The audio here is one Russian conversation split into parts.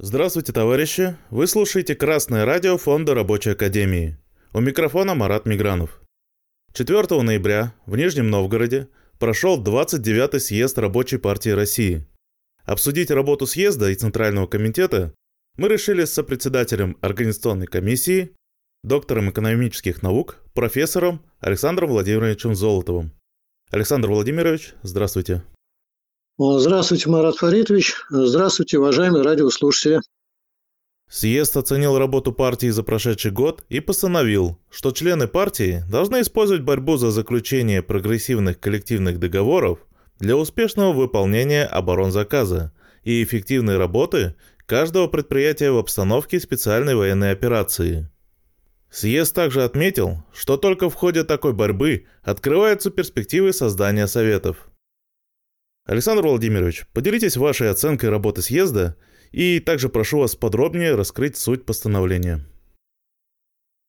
Здравствуйте, товарищи! Вы слушаете Красное радио Фонда Рабочей Академии. У микрофона Марат Мигранов. 4 ноября в Нижнем Новгороде прошел 29-й съезд Рабочей партии России. Обсудить работу съезда и Центрального комитета мы решили с сопредседателем организационной комиссии, доктором экономических наук, профессором Александром Владимировичем Золотовым. Александр Владимирович, здравствуйте. Здравствуйте, Марат Фаритович. Здравствуйте, уважаемые радиослушатели. Съезд оценил работу партии за прошедший год и постановил, что члены партии должны использовать борьбу за заключение прогрессивных коллективных договоров для успешного выполнения оборонзаказа и эффективной работы каждого предприятия в обстановке специальной военной операции. Съезд также отметил, что только в ходе такой борьбы открываются перспективы создания советов. Александр Владимирович, поделитесь вашей оценкой работы съезда и также прошу вас подробнее раскрыть суть постановления.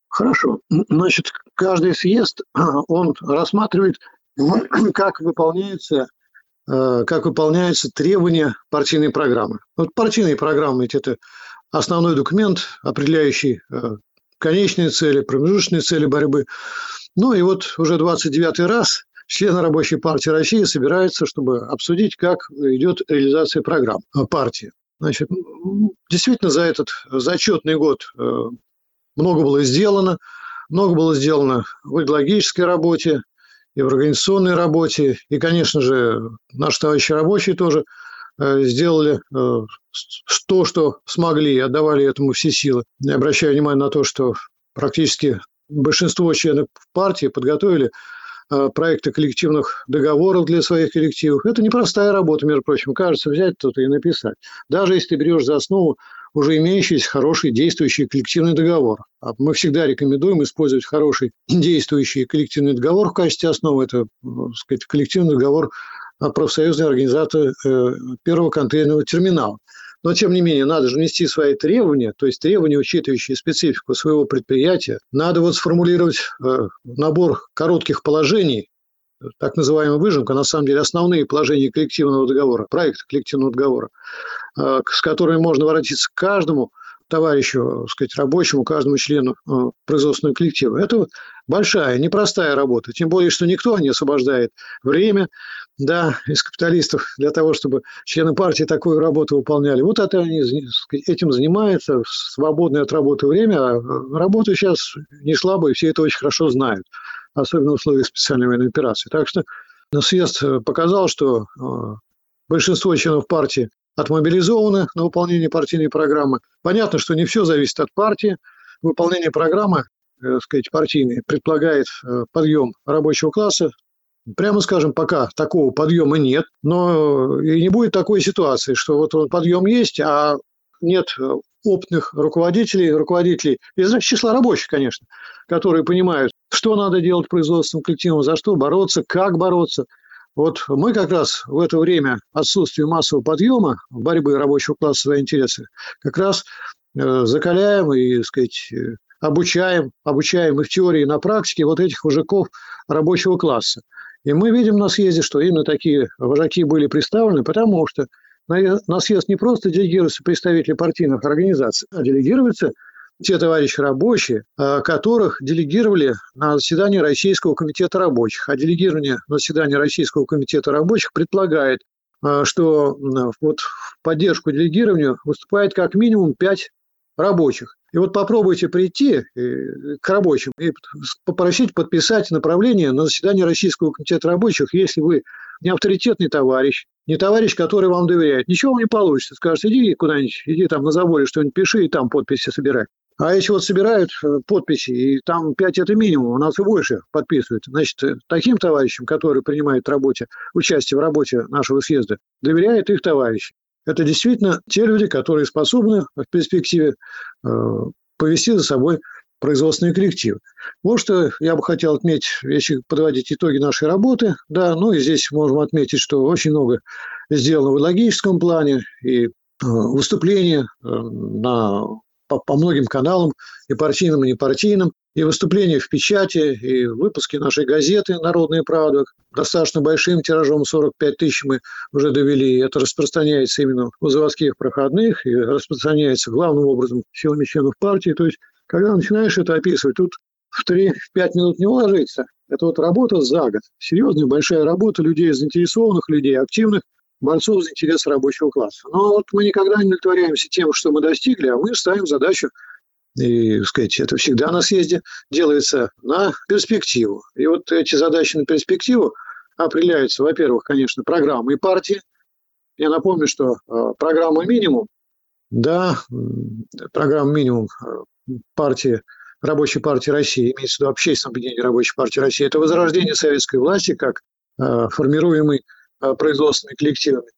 Хорошо. Значит, каждый съезд, он рассматривает, как выполняется э, как выполняются требования партийной программы. Вот партийные программы – это основной документ, определяющий э, конечные цели, промежуточные цели борьбы. Ну и вот уже 29 раз члены Рабочей партии России собираются, чтобы обсудить, как идет реализация программ партии. Значит, действительно, за этот зачетный год э, много было сделано. Много было сделано в идеологической работе, и в организационной работе. И, конечно же, наши товарищи рабочие тоже э, сделали э, то, что смогли, отдавали этому все силы. Я обращаю внимание на то, что практически большинство членов партии подготовили Э, проекты коллективных договоров для своих коллективов. Это непростая работа, между прочим. Кажется, взять тут и написать. Даже если ты берешь за основу уже имеющийся хороший действующий коллективный договор. А мы всегда рекомендуем использовать хороший действующий коллективный договор в качестве основы. Это, так сказать, коллективный договор профсоюзной организации э, первого контейнерного терминала. Но, тем не менее, надо же внести свои требования, то есть требования, учитывающие специфику своего предприятия. Надо вот сформулировать э, набор коротких положений, так называемая выжимка, на самом деле основные положения коллективного договора, проекта коллективного договора, э, с которыми можно обратиться к каждому товарищу, сказать, рабочему, каждому члену э, производственного коллектива. Это большая, непростая работа. Тем более, что никто не освобождает время да, из капиталистов для того, чтобы члены партии такую работу выполняли. Вот это они этим занимаются в свободное от работы время. А работа сейчас не слабая, все это очень хорошо знают, особенно в условиях специальной военной операции. Так что съезд показал, что э, большинство членов партии отмобилизованы на выполнение партийной программы. Понятно, что не все зависит от партии. Выполнение программы, э, сказать, партийной предполагает э, подъем рабочего класса. Прямо скажем, пока такого подъема нет, но и не будет такой ситуации, что вот он подъем есть, а нет э, опытных руководителей, руководителей из числа рабочих, конечно, которые понимают, что надо делать производственным коллективом, за что бороться, как бороться – вот мы как раз в это время отсутствия массового подъема борьбы рабочего класса за интересы как раз э, закаляем и, так сказать, э, обучаем, обучаем и в теории, и на практике вот этих вожаков рабочего класса. И мы видим на съезде, что именно такие вожаки были представлены, потому что на съезд не просто делегируются представители партийных организаций, а делегируются те товарищи рабочие, а, которых делегировали на заседание Российского комитета рабочих. А делегирование на заседание Российского комитета рабочих предполагает, а, что вот в поддержку делегированию выступает как минимум пять рабочих. И вот попробуйте прийти э, к рабочим и попросить подписать направление на заседание Российского комитета рабочих, если вы не авторитетный товарищ, не товарищ, который вам доверяет. Ничего не получится. Скажет, иди куда-нибудь, иди там на заборе что-нибудь пиши и там подписи собирай. А если вот собирают э, подписи, и там 5 это минимум, у нас и больше подписывают, значит, э, таким товарищам, которые принимают в работе, участие в работе нашего съезда, доверяют их товарищи. Это действительно те люди, которые способны в перспективе э, повести за собой производственный коллектив. Вот что я бы хотел отметить, если подводить итоги нашей работы. Да, ну и здесь можем отметить, что очень много сделано в логическом плане, и выступления на по, по многим каналам, и партийным, и непартийным, и выступления в печати, и выпуски нашей газеты «Народная правда». Достаточно большим тиражом 45 тысяч мы уже довели. Это распространяется именно в заводских проходных и распространяется главным образом силами членов партии. То есть, когда начинаешь это описывать, тут в 3-5 минут не уложится. Это вот работа за год. Серьезная большая работа людей, заинтересованных людей, активных борцов за интересы рабочего класса. Но вот мы никогда не удовлетворяемся тем, что мы достигли, а мы ставим задачу и, сказать, это всегда на съезде делается на перспективу. И вот эти задачи на перспективу определяются, во-первых, конечно, программой партии. Я напомню, что э, программа «Минимум», да, программа «Минимум» партии Рабочей партии России, имеется в виду общественное объединение Рабочей партии России, это возрождение советской власти как э, формируемой э, производственными коллективами.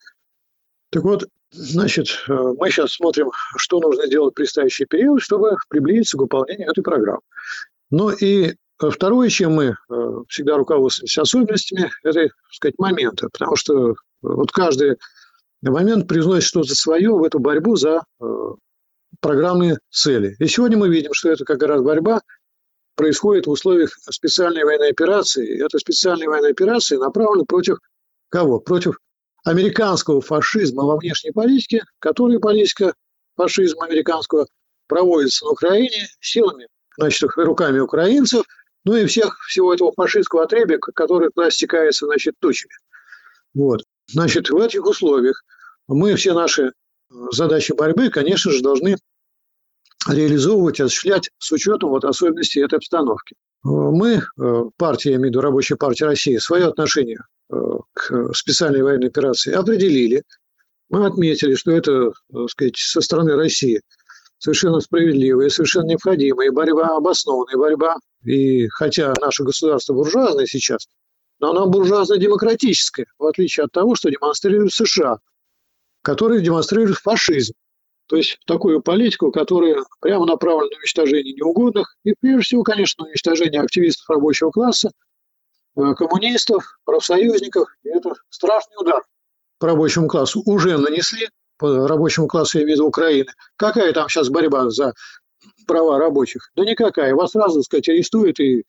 Так вот, значит, э, мы сейчас смотрим, что нужно делать в предстоящий период, чтобы приблизиться к выполнению этой программы. Ну и второе, чем мы всегда руководствуемся особенностями этой, так сказать, момента, потому что вот каждый момент призносит что-то свое в эту борьбу за программные цели. И сегодня мы видим, что это как раз борьба происходит в условиях специальной военной операции. Эта специальная военная операция направлена против кого? Против американского фашизма во внешней политике, которая политика фашизма американского проводится на Украине силами, значит, руками украинцев, ну и всех, всего этого фашистского отребия, который туда стекается, значит, тучами. Вот. Значит, в этих условиях мы все наши задачи борьбы, конечно же, должны реализовывать, осуществлять с учетом вот особенностей этой обстановки. Мы, э, партия, я имею в виду Рабочая партия России, свое отношение э, к специальной военной операции определили. Мы отметили, что это, так сказать, со стороны России совершенно справедливая, совершенно необходимая, борьба обоснованная, борьба. И хотя наше государство буржуазное сейчас, но оно буржуазно-демократическое, в отличие от того, что демонстрирует США – которые демонстрируют фашизм. То есть такую политику, которая прямо направлена на уничтожение неугодных и, прежде всего, конечно, уничтожение активистов рабочего класса, э, коммунистов, профсоюзников. И это страшный удар по рабочему классу. Уже нанесли по рабочему классу, я виду, Украины. Какая там сейчас борьба за права рабочих? Да никакая. Вас сразу, так сказать, арестуют и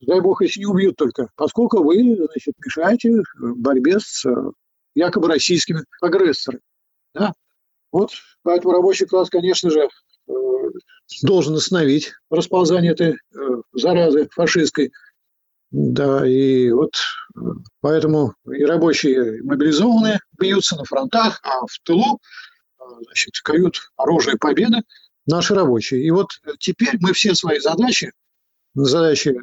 дай бог, если не убьют только, поскольку вы, значит, мешаете борьбе с э, якобы российскими агрессорами. Да? Вот поэтому рабочий класс, конечно же, э, должен остановить расползание этой э, заразы фашистской. Да, и вот э, поэтому и рабочие мобилизованные бьются на фронтах, а в тылу значит, кают оружие победы наши рабочие. И вот теперь мы все свои задачи, задачи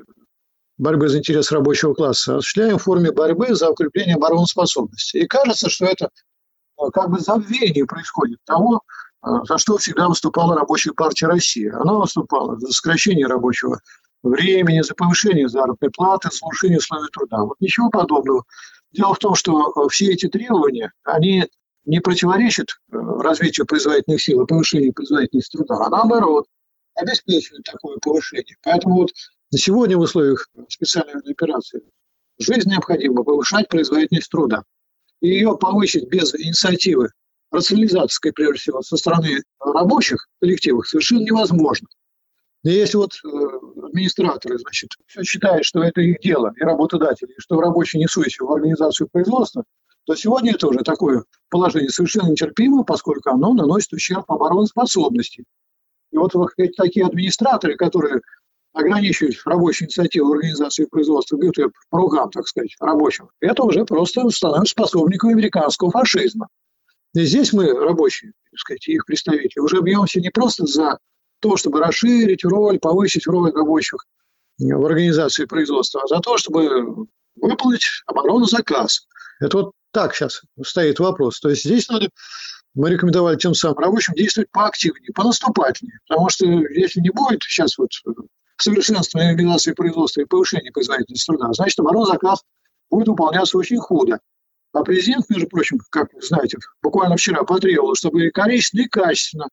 борьбы за интерес рабочего класса осуществляем в форме борьбы за укрепление обороноспособности. И кажется, что это как бы забвение происходит того, э, за что всегда выступала Рабочая партия России. Она выступала за сокращение рабочего времени, за повышение заработной платы, за улучшение условий труда. Вот ничего подобного. Дело в том, что э, все эти требования, они не противоречат развитию производительных сил и повышению производительности труда, а наоборот, обеспечивают такое повышение. Поэтому вот на сегодня в условиях специальной операции жизнь необходимо повышать производительность труда. И ее повысить без инициативы рационализации, прежде всего, со стороны рабочих коллективов совершенно невозможно. И если вот э, администраторы, значит, все считают, что это их дело, и работодатели, что рабочие не суются в организацию производства, то сегодня это уже такое положение совершенно нетерпимо, поскольку оно наносит ущерб обороноспособности. И вот такие администраторы, которые ограничивать рабочую инициативу организации производства, бьют ее по рукам, так сказать, рабочим, это уже просто становится способником американского фашизма. И здесь мы, рабочие, так сказать, их представители, уже бьемся не просто за то, чтобы расширить роль, повысить роль рабочих в организации производства, а за то, чтобы выполнить оборону заказ. Это вот так сейчас стоит вопрос. То есть здесь надо, мы рекомендовали тем самым рабочим действовать поактивнее, понаступательнее. Потому что если не будет сейчас вот совершенствования организации производства и повышения производительности труда, значит, оборонзаказ будет выполняться очень худо. А президент, между прочим, как вы знаете, буквально вчера потребовал, чтобы количественно и качественно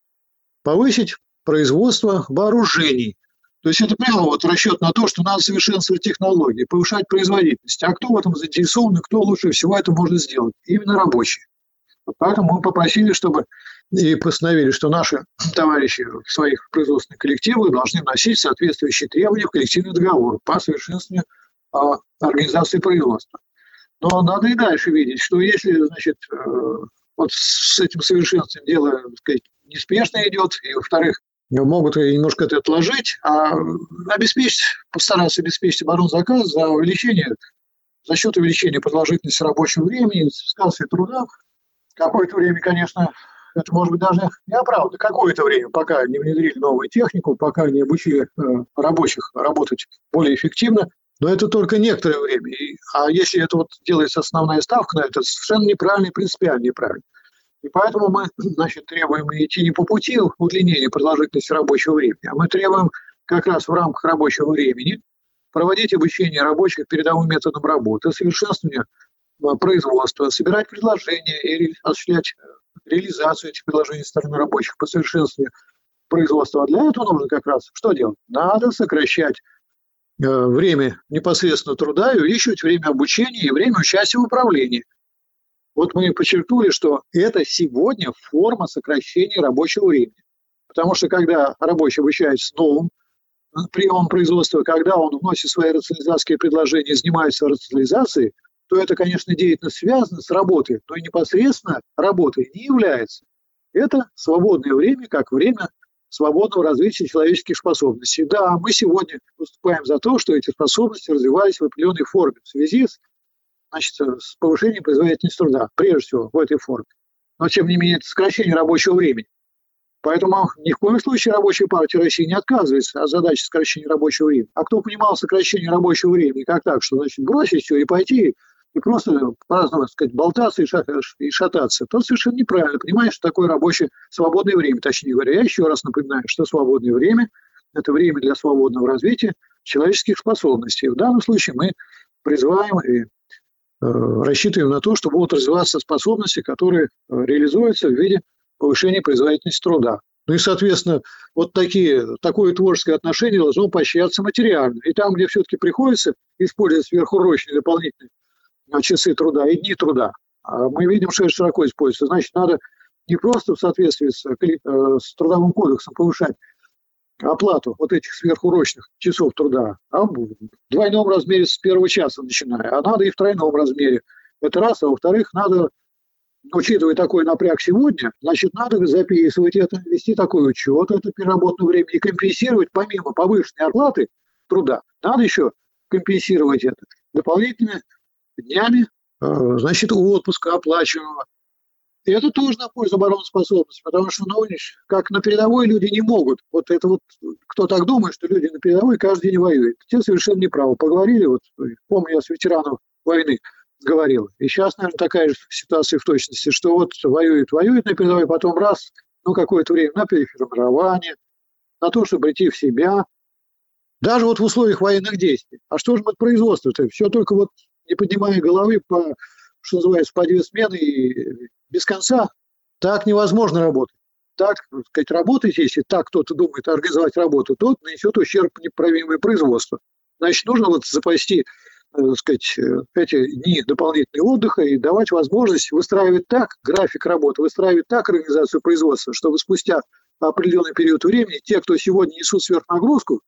повысить производство вооружений. То есть это прямо вот расчет на то, что надо совершенствовать технологии, повышать производительность. А кто в этом заинтересован и кто лучше всего это может сделать? Именно рабочие. Поэтому мы попросили, чтобы и постановили, что наши товарищи своих производственных коллективах должны вносить соответствующие требования в коллективный договор по совершенствованию а, организации производства. Но надо и дальше видеть, что если, значит, э, вот с этим совершенствованием дело, так сказать, неспешно идет, и, во-вторых, могут немножко это отложить, а обеспечить, постараться обеспечить оборонзаказ за увеличение, за счет увеличения продолжительности рабочего времени, спискации труда. Какое-то время, конечно, это может быть даже неоправданно. Какое-то время, пока не внедрили новую технику, пока не обучили э, рабочих работать более эффективно, но это только некоторое время. А если это вот делается основная ставка на это, совершенно неправильно и принципиально неправильно. И поэтому мы значит, требуем идти не по пути удлинения продолжительности рабочего времени, а мы требуем как раз в рамках рабочего времени проводить обучение рабочих передовым методам работы, совершенствование э, производства, собирать предложения и осуществлять э, реализацию этих предложений стороны рабочих по совершенствованию производства. А для этого нужно как раз что делать? Надо сокращать э, время непосредственно труда и увеличивать время обучения и время участия в управлении. Вот мы подчеркнули, что это сегодня форма сокращения рабочего времени. Потому что когда рабочий обучается новым э, приемом производства, когда он вносит свои рационализаторские предложения, занимается рационализацией, то это, конечно, деятельность связана с работой, но и непосредственно работой не является. Это свободное время, как время свободного развития человеческих способностей. Да, мы сегодня выступаем за то, что эти способности развивались в определенной форме в связи с, значит, с повышением производительности труда, прежде всего в этой форме. Но, тем не менее, это сокращение рабочего времени. Поэтому ни в коем случае рабочая партия России не отказывается от задачи сокращения рабочего времени. А кто понимал сокращение рабочего времени как так, что значит бросить все и пойти и просто по-разному, сказать, болтаться и шататься, то совершенно неправильно. Понимаешь, что такое рабочее свободное время, точнее говоря. Я еще раз напоминаю, что свободное время – это время для свободного развития человеческих способностей. В данном случае мы призываем и э, рассчитываем на то, что будут развиваться способности, которые э, реализуются в виде повышения производительности труда. Ну и, соответственно, вот такие, такое творческое отношение должно поощряться материально. И там, где все-таки приходится использовать сверхурочные дополнительные часы труда и дни труда. А мы видим, что это широко используется. Значит, надо не просто в соответствии с, э, с трудовым кодексом повышать оплату вот этих сверхурочных часов труда, а в двойном размере с первого часа начиная, а надо и в тройном размере. Это раз, а во-вторых, надо, учитывая такой напряг сегодня, значит, надо записывать это, вести такой учет, это переработанное время, и компенсировать помимо повышенной оплаты труда, надо еще компенсировать это дополнительно днями, э, значит, отпуска оплачиваемого. И это тоже на пользу обороноспособности, потому что, ну, как на передовой люди не могут. Вот это вот, кто так думает, что люди на передовой каждый день воюют. Те совершенно неправы. Поговорили, вот, помню, я с ветеранов войны говорил. И сейчас, наверное, такая же ситуация в точности, что вот воюют, воюют на передовой, потом раз, ну, какое-то время на переформирование, на то, чтобы прийти в себя. Даже вот в условиях военных действий. А что же мы производство-то? Все только вот не поднимая головы по, что называется, по две смены и без конца. Так невозможно работать. Так, так сказать, работать, если так кто-то думает организовать работу, тот нанесет ущерб неправимое производство. Значит, нужно вот запасти так э, сказать, э, эти дни дополнительного отдыха и давать возможность выстраивать так график работы, выстраивать так организацию производства, чтобы спустя определенный период времени те, кто сегодня несут сверхнагрузку,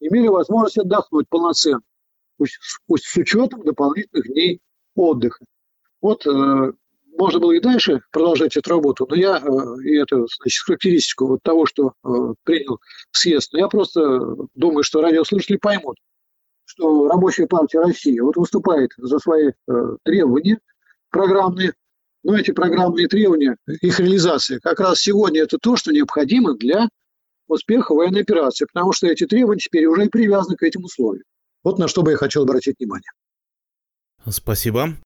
имели возможность отдохнуть полноценно пусть, пусть с учетом дополнительных дней отдыха. Вот э, можно было и дальше продолжать эту работу, но я э, и это, значит, характеристику вот того, что э, принял съезд, но я просто думаю, что радиослушатели поймут, что Рабочая партия России вот выступает за свои э, требования программные, но эти программные требования, их реализация как раз сегодня это то, что необходимо для успеха военной операции, потому что эти требования теперь уже и привязаны к этим условиям. Вот на что бы я хотел обратить внимание. Спасибо.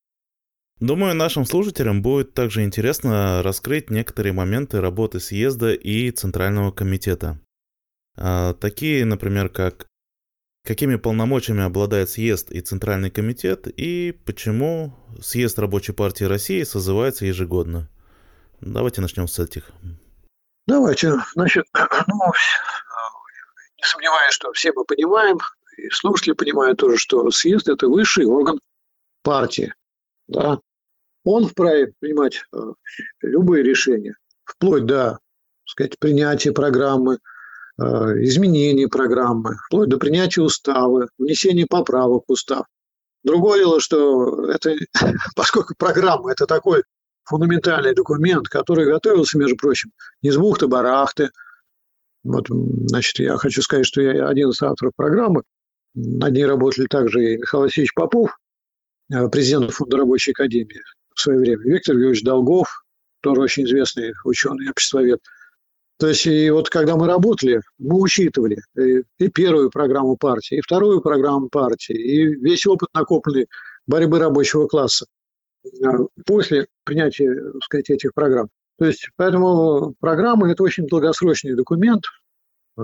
Думаю, нашим слушателям будет также интересно раскрыть некоторые моменты работы съезда и Центрального комитета. А, такие, например, как какими полномочиями обладает съезд и Центральный комитет и почему съезд Рабочей партии России созывается ежегодно. Давайте начнем с этих. Давайте. Значит, ну, не сомневаюсь, что все мы понимаем, и слушатели понимают тоже, что съезд – это высший орган партии. Да? Он вправе принимать э, любые решения, вплоть до сказать, принятия программы, э, изменения программы, вплоть до принятия устава, внесения поправок в устав. Другое дело, что это, поскольку программа – это такой фундаментальный документ, который готовился, между прочим, не с бухты-барахты. Вот, значит, я хочу сказать, что я один из авторов программы. Над ней работали также и Михаил Васильевич Попов, э, президент Фонда рабочей академии в свое время, Виктор Георгиевич Долгов, тоже очень известный ученый, обществовед. То есть, и вот когда мы работали, мы учитывали и, и первую программу партии, и вторую программу партии, и весь опыт накопленный борьбы рабочего класса э, после принятия, так сказать, этих программ. То есть, поэтому программа – это очень долгосрочный документ. Э,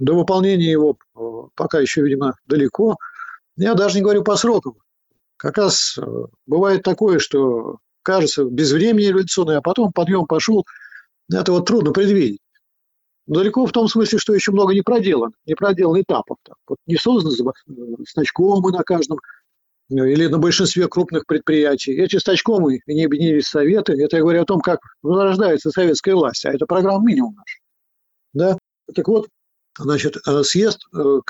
до выполнения его э, пока еще, видимо, далеко. Я даже не говорю по срокам. Как раз бывает такое, что кажется без времени революционное, а потом подъем пошел. Это вот трудно предвидеть. Далеко в том смысле, что еще много не проделано, не проделано этапов. Вот не созданы значкомы на каждом э, или на большинстве крупных предприятий. Эти стачкомы не объединились советы. Это я говорю о том, как возрождается советская власть, а это программа минимум наш. Да? Так вот, значит, э, съезд, э,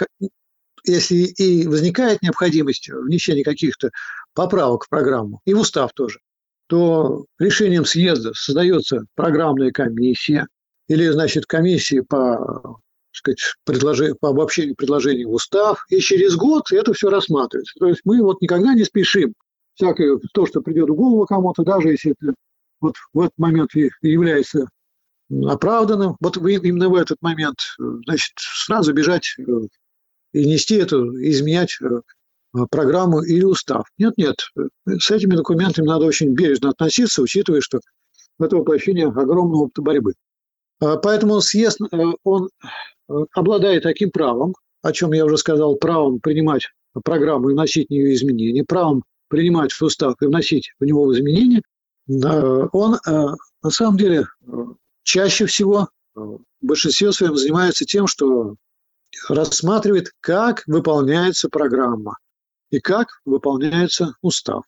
если и возникает необходимость внесения каких-то поправок в программу, и в устав тоже, то решением съезда создается программная комиссия, или, значит, комиссии по сказать, предложи, по обобщению предложений в устав, и через год это все рассматривается. То есть мы вот никогда не спешим. Всякое то, что придет в голову кому-то, даже если это вот в этот момент является оправданным, вот именно в этот момент, значит, сразу бежать э, и нести это, изменять э, программу или устав. Нет, нет, с этими документами надо очень бережно относиться, учитывая, что это воплощение огромного опыта борьбы. А, поэтому съезд, э, он э, обладает таким правом, о чем я уже сказал, правом принимать программу и вносить в нее изменения, правом принимать в устав и вносить в него изменения, он э, на самом деле чаще всего в большинстве своем занимается тем, что рассматривает, как выполняется программа и как выполняется устав.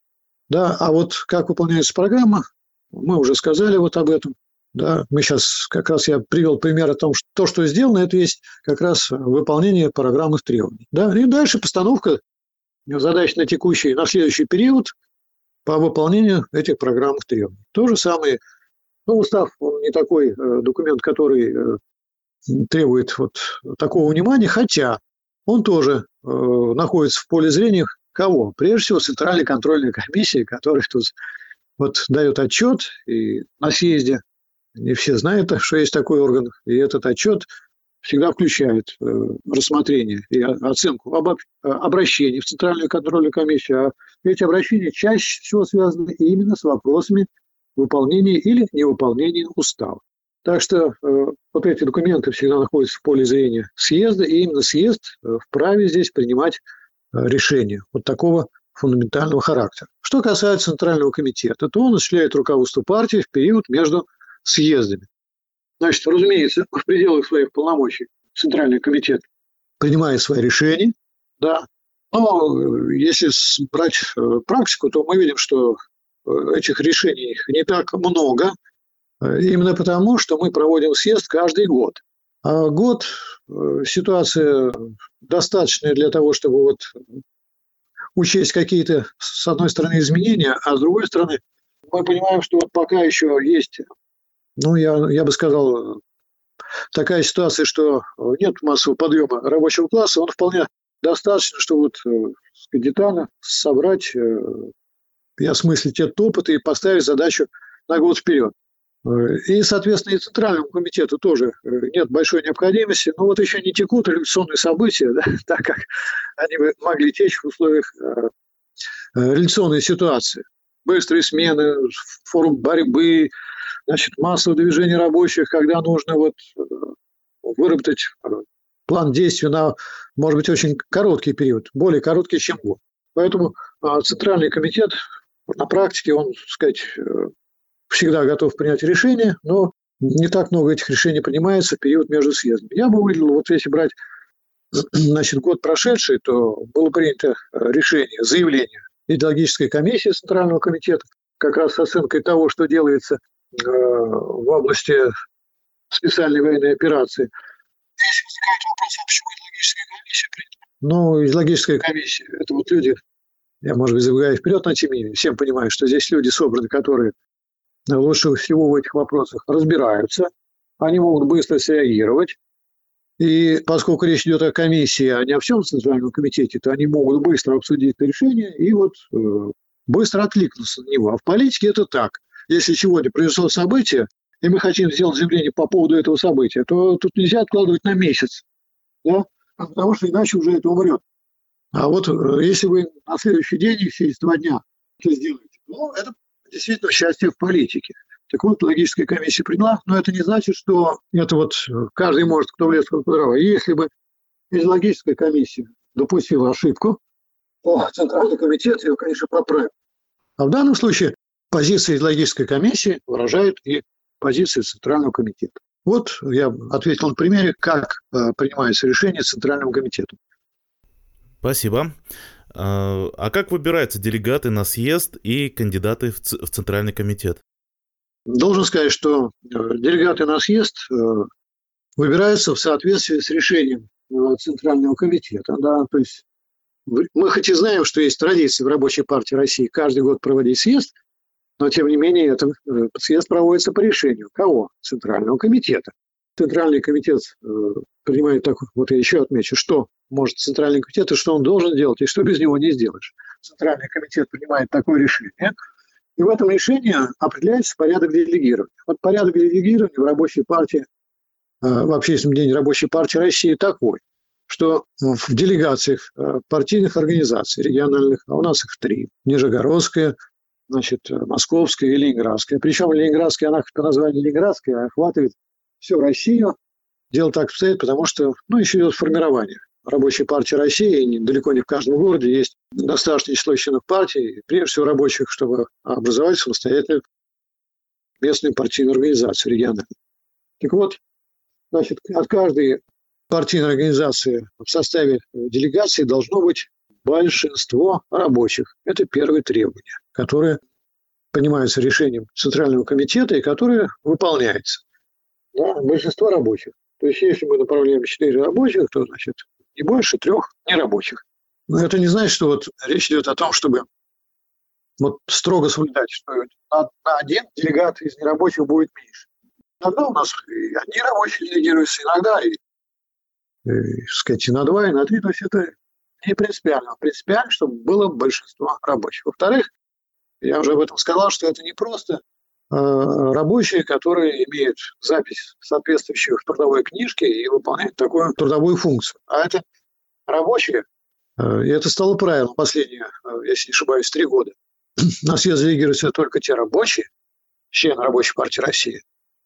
Да, а вот как выполняется программа, мы уже сказали вот об этом. Да, мы сейчас как раз я привел пример о том, что то, что сделано, это есть как раз выполнение программных требований. Да? И дальше постановка задач на текущий, на следующий период по выполнению этих программных требований. То же самое, ну, устав, не такой э, документ, который э, требует вот такого внимания, хотя он тоже э, находится в поле зрения кого? Прежде всего, Центральной контрольной комиссии, которая тут вот дает отчет и на съезде не все знают, что есть такой орган, и этот отчет всегда включает рассмотрение и оценку об, обращений в Центральную контрольную комиссию. А эти обращения чаще всего связаны именно с вопросами выполнения или невыполнения устава. Так что э, вот эти документы всегда находятся в поле зрения съезда, и именно съезд э, вправе здесь принимать э, решения вот такого фундаментального характера. Что касается Центрального комитета, то он осуществляет руководство партии в период между съездами. Значит, разумеется, в пределах своих полномочий Центральный комитет принимает свои решения, да. Но если брать э, практику, то мы видим, что э, этих решений не так много, э, именно потому, что мы проводим съезд каждый год. А год ситуация достаточная для того, чтобы вот учесть какие-то, с одной стороны, изменения, а с другой стороны, мы понимаем, что вот пока еще есть ну, я, я бы сказал, такая ситуация, что нет массового подъема рабочего класса, он вполне достаточно, что вот э, детально собрать э, осмыслить этот опыт и поставить задачу на год вперед. Э, и, соответственно, и Центральному комитету тоже нет большой необходимости. Но вот еще не текут революционные события, да, так как они могли течь в условиях революционной ситуации. Быстрые смены, форум борьбы, значит, массовое движение рабочих, когда нужно вот э, выработать э, план действий на, может быть, очень короткий период, более короткий, чем год. Поэтому Центральный комитет на практике, он, так сказать, э, всегда готов принять решение, но не так много этих решений принимается в период между съездами. Я бы выделил, вот если брать значит, год прошедший, то было принято решение, заявление идеологической комиссии Центрального комитета как раз с оценкой того, что делается э, в области специальной военной операции. Здесь возникает вопрос, а почему логическая комиссия принята? Ну, из логической комиссии это вот люди, я, может быть, забегаю вперед, но тем не менее, всем понимаю, что здесь люди собраны, которые лучше всего в этих вопросах разбираются, они могут быстро среагировать, и поскольку речь идет о комиссии, а не о всем Центральном комитете, то они могут быстро обсудить это решение и вот э, быстро откликнуться на него. А в политике это так. Если сегодня произошло событие, и мы хотим сделать заявление по поводу этого события, то тут нельзя откладывать на месяц, да? потому что иначе уже это умрет. А вот э, если вы на следующий день, через два дня это сделаете, ну, это действительно счастье в политике. Так вот, логическая комиссия приняла, но это не значит, что это вот каждый может, кто влез в дрова. Если бы из логической комиссии допустила ошибку, то Центральный комитет ее, конечно, поправил. А в данном случае позиция из логической комиссии выражает и позиции Центрального комитета. Вот я ответил на примере, как э, принимается решение Центральным комитетом. Спасибо. А, а как выбираются делегаты на съезд и кандидаты в Центральный комитет? Должен сказать, что э, делегаты на съезд э, выбираются в соответствии с решением э, Центрального комитета. Да? То есть мы хоть и знаем, что есть традиция в Рабочей партии России каждый год проводить съезд, но тем не менее этот съезд проводится по решению кого? Центрального комитета. Центральный комитет принимает так, вот я еще отмечу, что может Центральный комитет и что он должен делать, и что без него не сделаешь. Центральный комитет принимает такое решение, и в этом решении определяется порядок делегирования. Вот порядок делегирования в рабочей партии, э, в общественном день рабочей партии России такой, что в делегациях э, партийных организаций региональных, а у нас их три, Нижегородская, значит, Московская и Ленинградская. Причем Ленинградская, она по названию Ленинградская охватывает всю Россию. Дело так обстоит, потому что, ну, еще идет формирование рабочей партии России, далеко не в каждом городе есть достаточное число членов партии, прежде всего рабочих, чтобы образовать самостоятельную местную партийную организацию региональную. Так вот, значит, от каждой партийной организации в составе делегации должно быть большинство рабочих. Это первое требование, которое понимается решением Центрального комитета и которое выполняется. Да, большинство рабочих. То есть, если мы направляем 4 рабочих, то, значит, не больше трех нерабочих. Но это не значит, что вот речь идет о том, чтобы вот строго соблюдать, что на, на один делегат из нерабочих будет меньше. Иногда у нас и одни рабочие делегируются, иногда и, и, сказать, и на два, и на три. То есть это не принципиально. Принципиально, чтобы было большинство рабочих. Во-вторых, я уже об этом сказал, что это не просто рабочие, которые имеют запись соответствующую в трудовой книжке и выполняют такую трудовую функцию. А это рабочие, э, и это стало правилом последние, э, если не ошибаюсь, три года. На съезд делегируются только те рабочие, члены Рабочей партии России,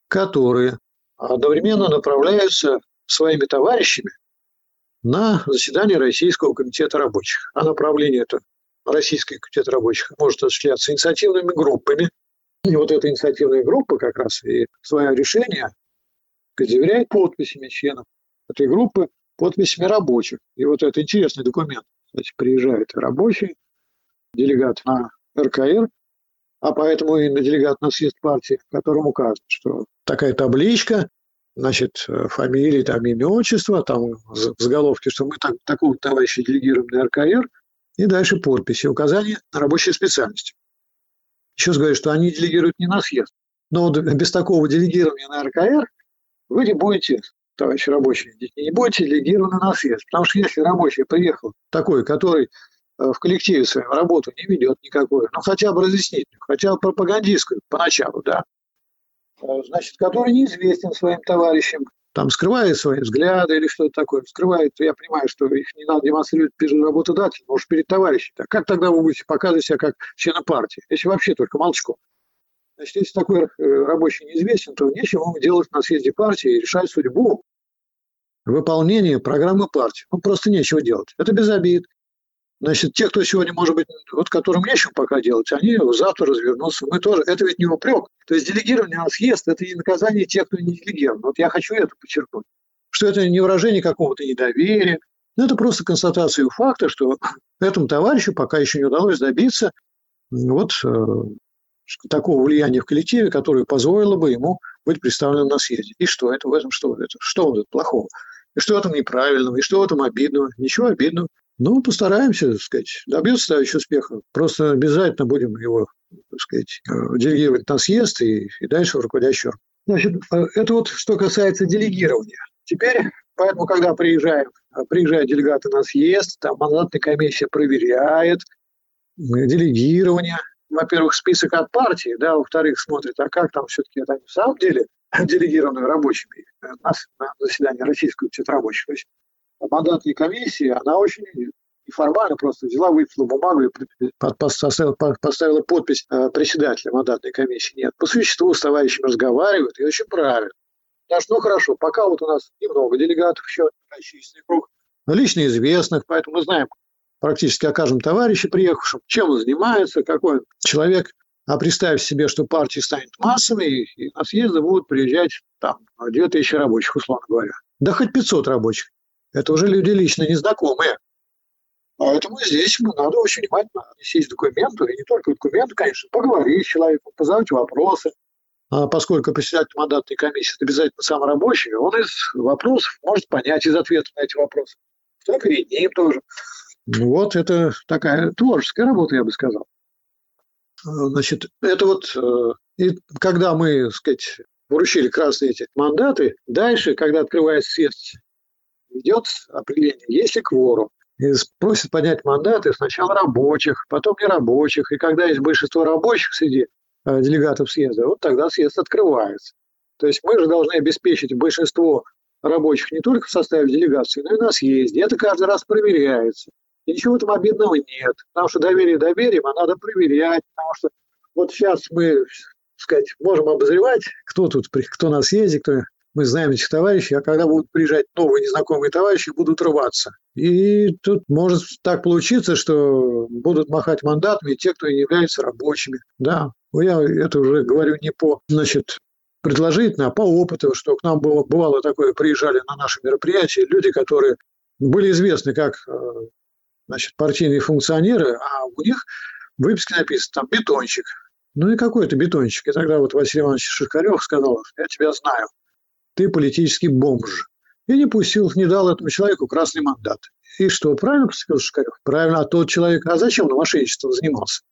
которые одновременно направляются своими товарищами на заседание Российского комитета рабочих. А направление это Российский комитет рабочих может осуществляться инициативными группами. И вот эта инициативная группа как раз и свое решение заверяет подписями членов этой группы подписями рабочих. И вот это интересный документ. Значит, приезжает рабочий, делегат на РКР, а поэтому и на делегат на съезд партии, в котором указано, что такая табличка, значит, фамилии, там имя, отчество, там в заголовке, что мы так, такого товарища делегируем на РКР, и дальше подписи, указания на рабочие специальности. Еще раз говорю, что они делегируют не на съезд. Но вот без такого делегирования на РКР вы не будете товарищи рабочие, не будете делегированы на съезд. Потому что если рабочий приехал такой, который э, в коллективе свою работу не ведет никакую, ну хотя бы разъяснительную, хотя бы пропагандистскую поначалу, да, э, значит, который неизвестен своим товарищам, там скрывает свои взгляды или что-то такое, скрывает, я понимаю, что их не надо демонстрировать перед работодателем, может, перед товарищем. Так как тогда вы будете показывать себя как члена партии, если вообще только молчком? Значит, если такой э, рабочий неизвестен, то нечего ему делать на съезде партии и решать судьбу выполнения программы партии. Ну, просто нечего делать. Это без обид. Значит, те, кто сегодня, может быть, вот которым нечего пока делать, они завтра развернутся. Мы тоже. Это ведь не упрек. То есть делегирование на съезд – это не наказание тех, кто не делегирован. Вот я хочу это подчеркнуть. Что это не выражение какого-то недоверия. Но это просто констатация факта, что этому товарищу пока еще не удалось добиться вот э, такого влияния в коллективе, которое позволило бы ему быть представленным на съезде. И что это в этом, что это, что в этом плохого? И что в этом неправильного, и что в этом обидного? Ничего обидного. Ну, постараемся, так сказать, добьется товарищ успеха. Просто обязательно будем его, так сказать, э, делегировать на съезд и, и дальше в орган. Значит, э, это вот что касается делегирования. Теперь, поэтому, когда приезжаем, э, приезжают делегаты на съезд, там мандатная комиссия проверяет делегирование, во-первых, список от партии, да, во-вторых, смотрит, а как там все-таки это на самом деле делегированы рабочими на, на заседании Российского рабочих. То есть мандатная комиссия, она очень неформально просто взяла, выписала бумагу и поставила, поставила подпись э, председателя мандатной комиссии. Нет, по существу с товарищами разговаривают, и очень правильно. Что, ну хорошо, пока вот у нас немного делегатов еще, расчисленный круг, лично известных, поэтому мы знаем практически о каждом товарище приехавшем, чем он занимается, какой он человек. А представь себе, что партия станет массовой, и на съезды будут приезжать там 2000 рабочих, условно говоря. Да хоть 500 рабочих. Это уже люди лично незнакомые. Поэтому здесь надо очень внимательно отнестись к документу, и не только к конечно, поговорить с человеком, позадать вопросы. А поскольку председатель мандатной комиссии обязательно сам рабочий, он из вопросов может понять из ответов на эти вопросы. Так и ним тоже. Ну вот это такая творческая работа, я бы сказал. Значит, это вот, э, и когда мы, так сказать, вручили красные эти мандаты, дальше, когда открывается съезд, идет определение, есть ли кворум. И просят поднять мандаты сначала рабочих, потом нерабочих. И когда есть большинство рабочих среди э, делегатов съезда, вот тогда съезд открывается. То есть мы же должны обеспечить большинство рабочих не только в составе делегации, но и на съезде. Это каждый раз проверяется. И ничего там обидного нет. Потому что доверие доверием, а надо проверять. Потому что вот сейчас мы, сказать, можем обозревать, кто тут, кто на съезде, кто мы знаем этих товарищей, а когда будут приезжать новые незнакомые товарищи, будут рваться. И тут может так получиться, что будут махать мандатами те, кто не являются рабочими. Да, я это уже говорю не по, значит, предложительно, а по опыту, что к нам было, бывало такое, приезжали на наши мероприятия люди, которые были известны как э, значит, партийные функционеры, а у них в выписке написано там бетончик. Ну и какой это бетончик? И тогда вот Василий Иванович Шишкарев сказал, я тебя знаю, ты политический бомж. И не пустил, не дал этому человеку красный мандат. И что, правильно поступил Шишкарев? Правильно, а тот человек, а зачем он мошенничеством занимался?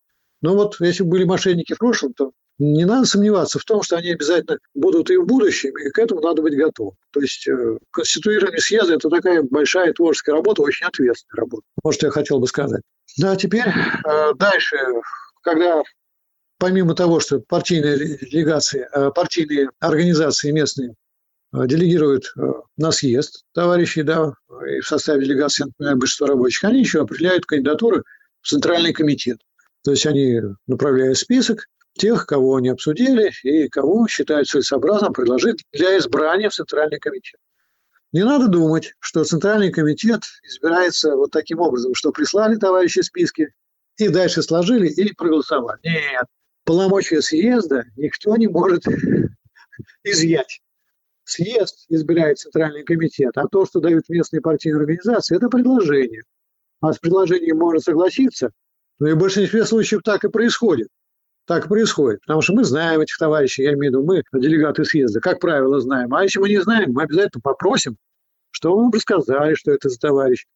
Ну вот, если были мошенники в прошлом, то не надо сомневаться в том, что они обязательно будут и в будущем, и к этому надо быть готовым. То есть э, конституирование съезда – это такая большая творческая работа, очень ответственная работа. Может, я хотел бы сказать. Да, теперь э, дальше, когда помимо того, что партийные делегации, э, партийные организации местные э, делегируют э, на съезд товарищей, да, и в составе делегации, например, большинство рабочих, они еще определяют кандидатуры в Центральный комитет. То есть они направляют список, тех, кого они обсудили и кого считают целесообразным предложить для избрания в Центральный комитет. Не надо думать, что Центральный комитет избирается вот таким образом, что прислали товарищи списки и дальше сложили и проголосовали. Нет, полномочия съезда никто не может изъять. Съезд избирает Центральный комитет, а то, что дают местные партийные организации, это предложение. А с предложением можно согласиться, но и в большинстве случаев так и происходит так происходит. Потому что мы знаем этих товарищей, я имею в виду, мы, делегаты съезда, как правило, знаем. А если мы не знаем, мы обязательно попросим, чтобы мы рассказали, что это за товарищ.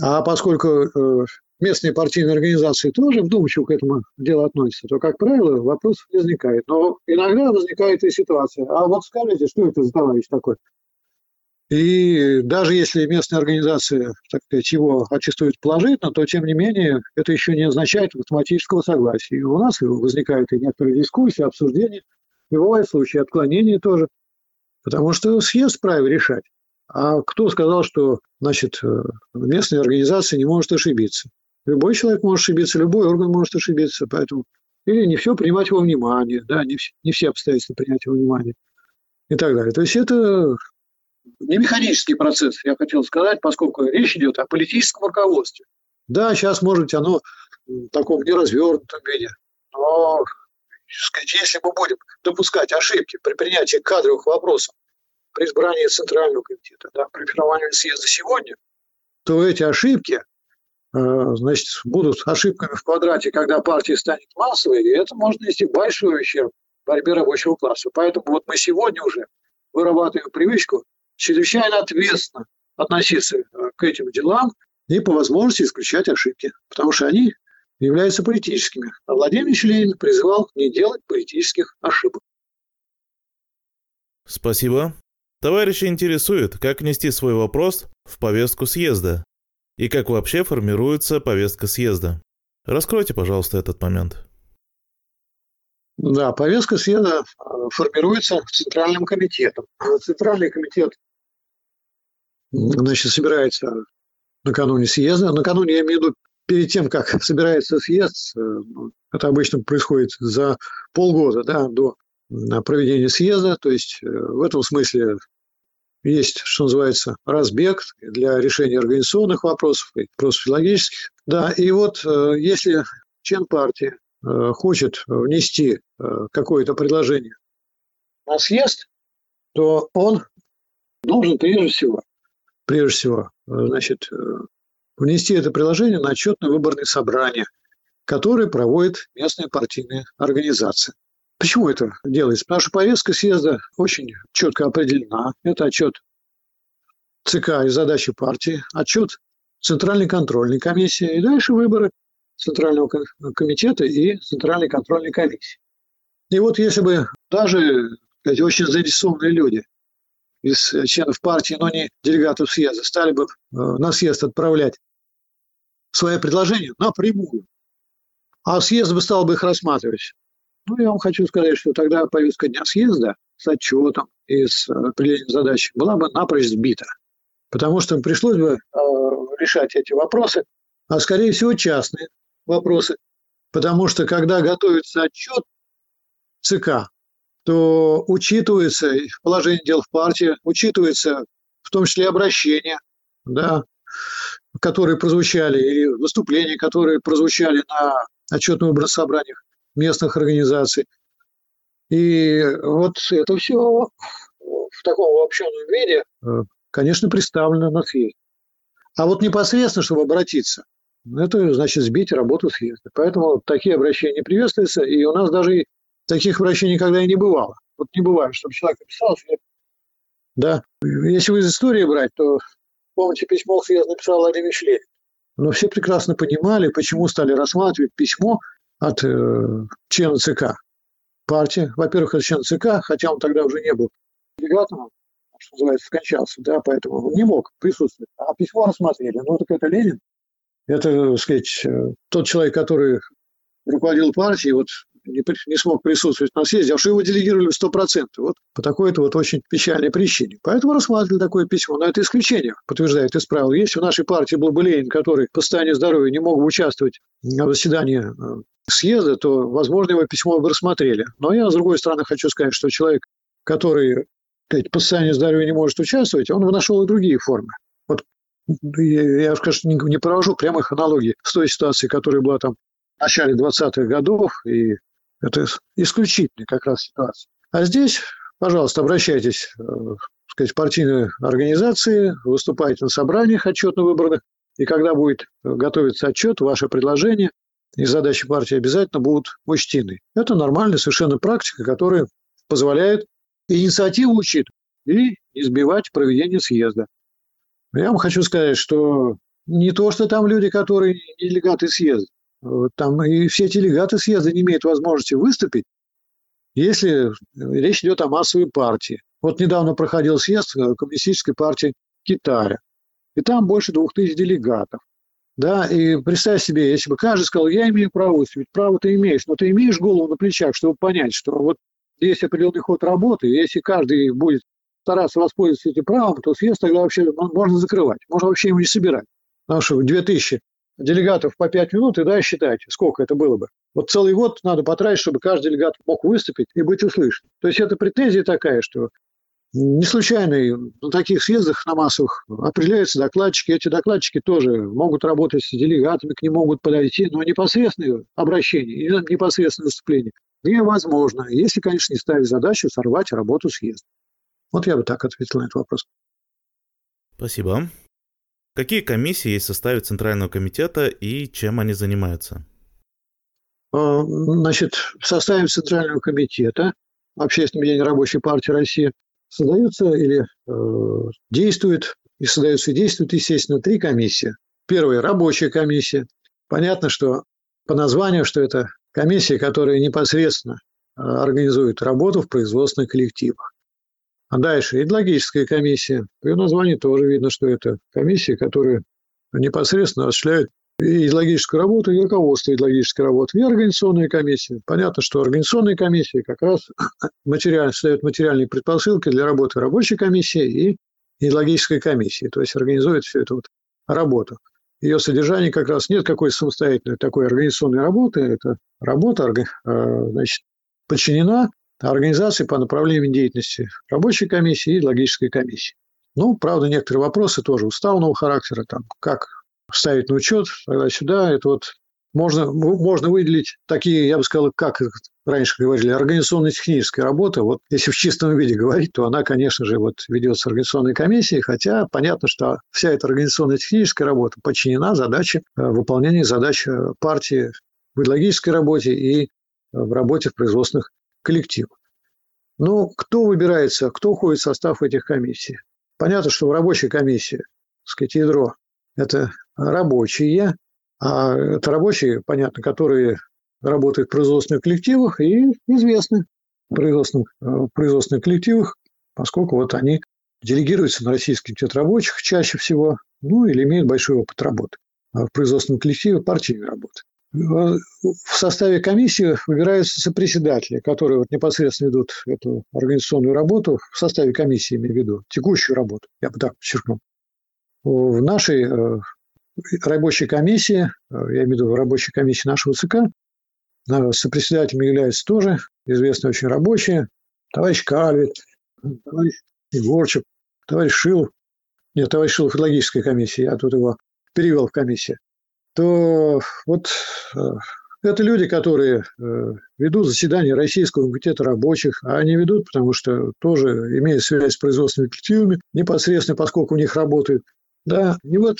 А поскольку э, местные партийные организации тоже вдумчиво к этому делу относятся, то, как правило, вопрос возникает. Но иногда возникает и ситуация. А вот скажите, что это за товарищ такой? И даже если местная организация, так сказать, его аттестует положительно, то, тем не менее, это еще не означает автоматического согласия. И у нас возникают и некоторые дискуссии, обсуждения, и бывают случаи отклонения тоже, потому что съезд вправе решать. А кто сказал, что значит, э, местная организация не может ошибиться? Любой человек может ошибиться, любой орган может ошибиться, поэтому или не все принимать во внимание, да, не, не все обстоятельства принять во внимание и так далее. То есть это не механический процесс, я хотел сказать, поскольку речь идет о политическом руководстве. Да, сейчас, может быть, оно в таком неразвернутом виде, но сказать, если мы будем допускать ошибки при принятии кадровых вопросов при избрании Центрального комитета, да, при формировании съезда сегодня, то эти ошибки значит, будут ошибками в квадрате, когда партия станет массовой, и это может нанести большой ущерб борьбе рабочего класса. Поэтому вот мы сегодня уже вырабатываем привычку чрезвычайно ответственно относиться к этим делам и по возможности исключать ошибки, потому что они являются политическими. А Владимир Ильич Ленин призывал не делать политических ошибок. Спасибо. Товарищи интересует, как внести свой вопрос в повестку съезда и как вообще формируется повестка съезда. Раскройте, пожалуйста, этот момент. Да, повестка съезда э, формируется Центральным комитетом. Центральный комитет значит, собирается накануне съезда. Накануне, я имею в виду, перед тем, как собирается съезд, э, это обычно происходит за полгода да, до проведения съезда. То есть э, в этом смысле есть, что называется, разбег для решения организационных вопросов и вопросов филологических. Да, и вот если член партии хочет внести какое-то предложение на съезд, то он должен прежде всего прежде всего, э, значит, э, внести это приложение на отчетно-выборные собрания, которые проводят местные партийные организации. Почему это делается? Потому что повестка съезда очень четко определена. Это отчет ЦК и задачи партии, отчет Центральной контрольной комиссии и дальше выборы Центрального комитета и Центральной контрольной комиссии. И вот если бы даже эти очень заинтересованные люди из членов партии, но не делегатов съезда, стали бы э, на съезд отправлять свои предложения напрямую, а съезд бы стал бы их рассматривать. Ну, я вам хочу сказать, что тогда повестка дня съезда с отчетом и с определением задач была бы напрочь сбита. Потому что пришлось бы э, решать эти вопросы, а скорее всего частные вопросы. Потому что когда готовится отчет ЦК, то учитывается положение дел в партии, учитывается в том числе обращения, да, которые прозвучали, или выступления, которые прозвучали на отчетных собраниях местных организаций. И вот это все в таком обобщенном виде, э, конечно, представлено на съезде. А вот непосредственно, чтобы обратиться, это значит сбить работу съезда. Поэтому такие обращения приветствуются, и у нас даже таких врачей никогда и не бывало. Вот не бывает, чтобы человек написал, что да. Если вы из истории брать, то помните, письмо съезд написал Владимир Ленин. Но все прекрасно понимали, почему стали рассматривать письмо от э, члена ЦК партии. Во-первых, это член ЦК, хотя он тогда уже не был делегатом, что называется, скончался, да, поэтому он не мог присутствовать. А письмо рассмотрели. Ну, так это Ленин. Это, так сказать, э, тот человек, который руководил партией, вот не, не смог присутствовать на съезде, а что его делегировали в 100%. Вот по такой-то вот очень печальной причине. Поэтому рассматривали такое письмо. Но это исключение, подтверждает из правил. Если в нашей партии был бы который по состоянию здоровья не мог участвовать в заседании э, съезда, то, возможно, его письмо бы рассмотрели. Но я, с другой стороны, хочу сказать, что человек, который сказать, по состоянию здоровья не может участвовать, он нашел и другие формы. Вот я, конечно, не провожу прямых аналогий с той ситуацией, которая была там в начале 20-х годов и это исключительная как раз ситуация. А здесь, пожалуйста, обращайтесь э, сказать, партийные организации, выступайте на собраниях отчетно-выборных, и когда будет готовиться отчет, ваши предложения и задачи партии обязательно будут учтены. Это нормальная совершенно практика, которая позволяет инициативу учитывать и избивать проведение съезда. Я вам хочу сказать, что не то, что там люди, которые не делегаты съезда, там и все делегаты съезда не имеют возможности выступить, если речь идет о массовой партии. Вот недавно проходил съезд э, Коммунистической партии Китая. И там больше двух тысяч делегатов. Да, и представь себе, если бы каждый сказал, я имею право выступить, право ты имеешь, но ты имеешь голову на плечах, чтобы понять, что вот есть определенный ход работы, и если каждый будет стараться воспользоваться этим правом, то съезд тогда вообще можно закрывать, можно вообще его не собирать. Потому что 2000 делегатов по 5 минут, и да, считайте, сколько это было бы. Вот целый год надо потратить, чтобы каждый делегат мог выступить и быть услышан. То есть это претензия такая, что не случайно на таких съездах, на массовых, определяются докладчики. Эти докладчики тоже могут работать с делегатами, к ним могут подойти, но непосредственное обращение непосредственное выступление невозможно, если, конечно, не ставить задачу сорвать работу съезда. Вот я бы так ответил на этот вопрос. Спасибо. Какие комиссии есть в составе Центрального комитета и чем они занимаются? А, значит, в составе Центрального комитета Общественного объединения Рабочей партии России создаются или э, действуют, и создаются и действуют, естественно, три комиссии. Первая – рабочая комиссия. Понятно, что по названию, что это комиссия, которая непосредственно э, организует работу в производственных коллективах. А дальше идеологическая комиссия. По ее названию тоже видно, что это комиссия, которая непосредственно осуществляет и идеологическую работу, и руководство идеологической работы, и организационная комиссия. Понятно, что организационная комиссия как раз материально, создает материальные предпосылки для работы рабочей комиссии и идеологической комиссии, то есть организует всю эту вот работу. Ее содержание как раз нет какой самостоятельной такой организационной работы. Это работа э, значит, подчинена организации по направлениям деятельности рабочей комиссии и идеологической комиссии. Ну, правда, некоторые вопросы тоже уставного характера, там, как ставить на учет, тогда сюда, это вот можно, можно выделить такие, я бы сказал, как раньше говорили, организационно-техническая работа. Вот если в чистом виде говорить, то она, конечно же, вот ведется организационной комиссией, хотя понятно, что вся эта организационно-техническая работа подчинена задаче э, выполнения задач э, партии в идеологической работе и в работе в производственных коллективах. Ну, кто выбирается, кто входит в состав этих комиссий? Понятно, что в рабочей комиссии, так сказать, ядро – это рабочие, а это рабочие, понятно, которые работают в производственных коллективах и известны в производственных, э, в производственных коллективах, поскольку вот они делегируются на Российский комитет рабочих чаще всего, ну или имеют большой опыт работы в производственном коллективе партийной работы. В составе комиссии выбираются сопредседатели, которые вот непосредственно ведут эту организационную работу. В составе комиссии, имею в виду, текущую работу, я бы так подчеркнул. В нашей э, рабочей комиссии, э, я имею в виду рабочей комиссии нашего ЦК, э, сопредседателями являются тоже известные очень рабочие, товарищ Кальвит, товарищ Егорчик, товарищ Шилов, нет, товарищ Шилов логической комиссии, я тут его перевел в комиссию, то вот э, это люди, которые ведут заседания Российского комитета рабочих, а они ведут, потому что тоже имеют связь с производственными коллективами, непосредственно, поскольку у них работают. Да, и вот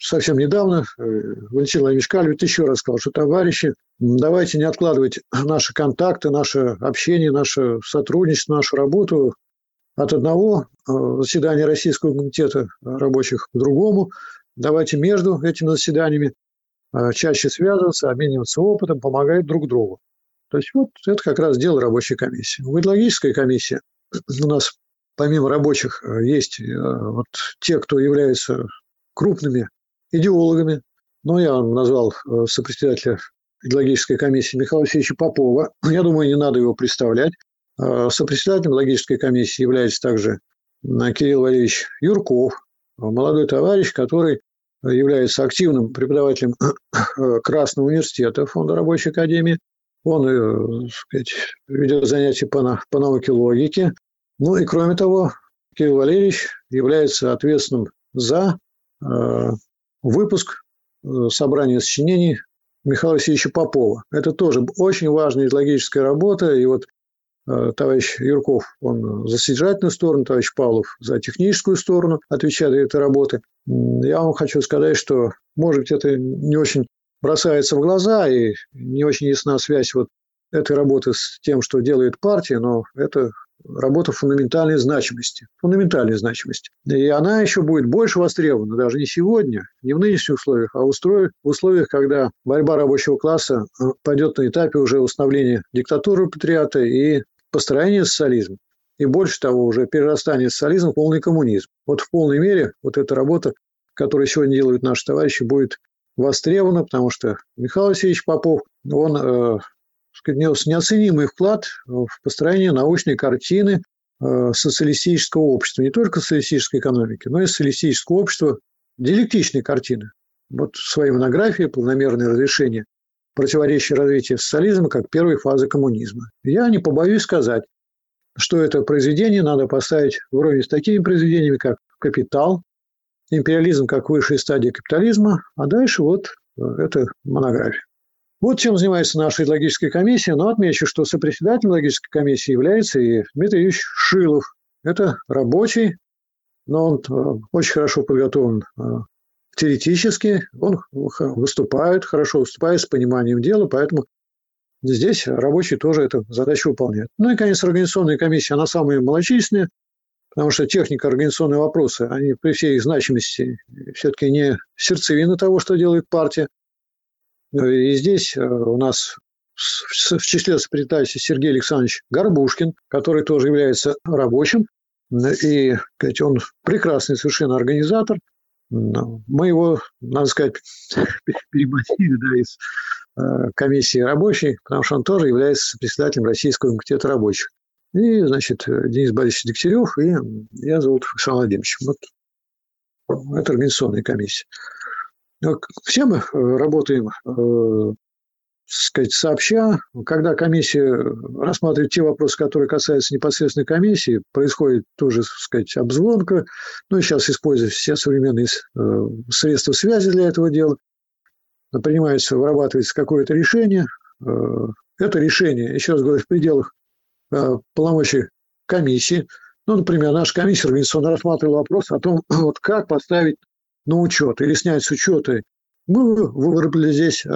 совсем недавно э, Валентин Владимирович Кальвит еще раз сказал, что, товарищи, давайте не откладывать наши контакты, наше общение, наше сотрудничество, нашу работу от одного э, заседания Российского комитета рабочих к другому. Давайте между этими заседаниями э, чаще связываться, обмениваться опытом, помогать друг другу. То есть вот это как раз дело рабочей комиссии. В идеологической комиссии у нас помимо рабочих есть вот те, кто являются крупными идеологами. Ну, я вам назвал э, сопредседателя идеологической комиссии Михаила Алексеевича Попова. Я думаю, не надо его представлять. Э, сопредседателем логической комиссии является также э, Кирилл Валерьевич Юрков, молодой товарищ, который является активным преподавателем Красного университета Фонда рабочей академии. Он сказать, ведет занятия по, по науке логики. Ну и кроме того, Кирилл Валерьевич является ответственным за выпуск э, собрания сочинений Михаила Васильевича Попова. Это тоже очень важная идеологическая работа. И вот э, товарищ Юрков, он за содержательную сторону, товарищ Павлов за техническую сторону отвечает этой работы. Я вам хочу сказать, что, может быть, это не очень бросается в глаза и не очень ясна связь вот этой работы с тем, что делает партия, но это работа фундаментальной значимости. Фундаментальной значимости. И она еще будет больше востребована, даже не сегодня, не в нынешних условиях, а в условиях, когда борьба рабочего класса э, пойдет на этапе уже установления диктатуры патриата и построения социализма. И больше того, уже перерастание социализма в полный коммунизм. Вот в полной мере вот эта работа, которую сегодня делают наши товарищи, будет востребована, потому что Михаил Васильевич Попов, он э, внес неоценимый вклад в построение научной картины э, социалистического общества, не только социалистической экономики, но и социалистического общества, диалектичной картины. Вот в своей монографии «Планомерное разрешение противоречия развития социализма как первой фазы коммунизма». Я не побоюсь сказать, что это произведение надо поставить вровень с такими произведениями, как «Капитал», «Империализм как высшая стадия капитализма», а дальше вот э, это монография. Вот чем занимается наша идеологическая комиссия, но отмечу, что сопредседателем логической комиссии является и Дмитрий Ильич Шилов. Это рабочий, но он э, очень хорошо подготовлен э, теоретически, он выступает, хорошо выступает с пониманием дела, поэтому здесь рабочие тоже эту задачу выполняют. Ну и, конечно, организационная комиссия, она самая малочисленная, потому что техника, организационные вопросы, они при всей их значимости все-таки не сердцевина того, что делает партия. И здесь э, у нас в числе сопредседателей Сергей Александрович Горбушкин, который тоже является рабочим, и он прекрасный совершенно организатор. Мы его, надо сказать, переманили да, из э, комиссии рабочей, потому что он тоже является председателем Российского комитета рабочих. И, значит, Денис Борисович Дегтярев, и я зовут Александр Владимирович. Вот это организационная комиссия. Все мы э, работаем э, сказать, сообща, когда комиссия рассматривает те вопросы, которые касаются непосредственно комиссии, происходит тоже, сказать, обзвонка. Ну, и сейчас используют все современные э, средства связи для этого дела. Принимается, вырабатывается какое-то решение. Э, это решение, еще раз говорю, в пределах э, полномочий комиссии. Ну, например, наша комиссия организационно рассматривала вопрос о том, вот как поставить на учет или снять с учета. Мы выработали здесь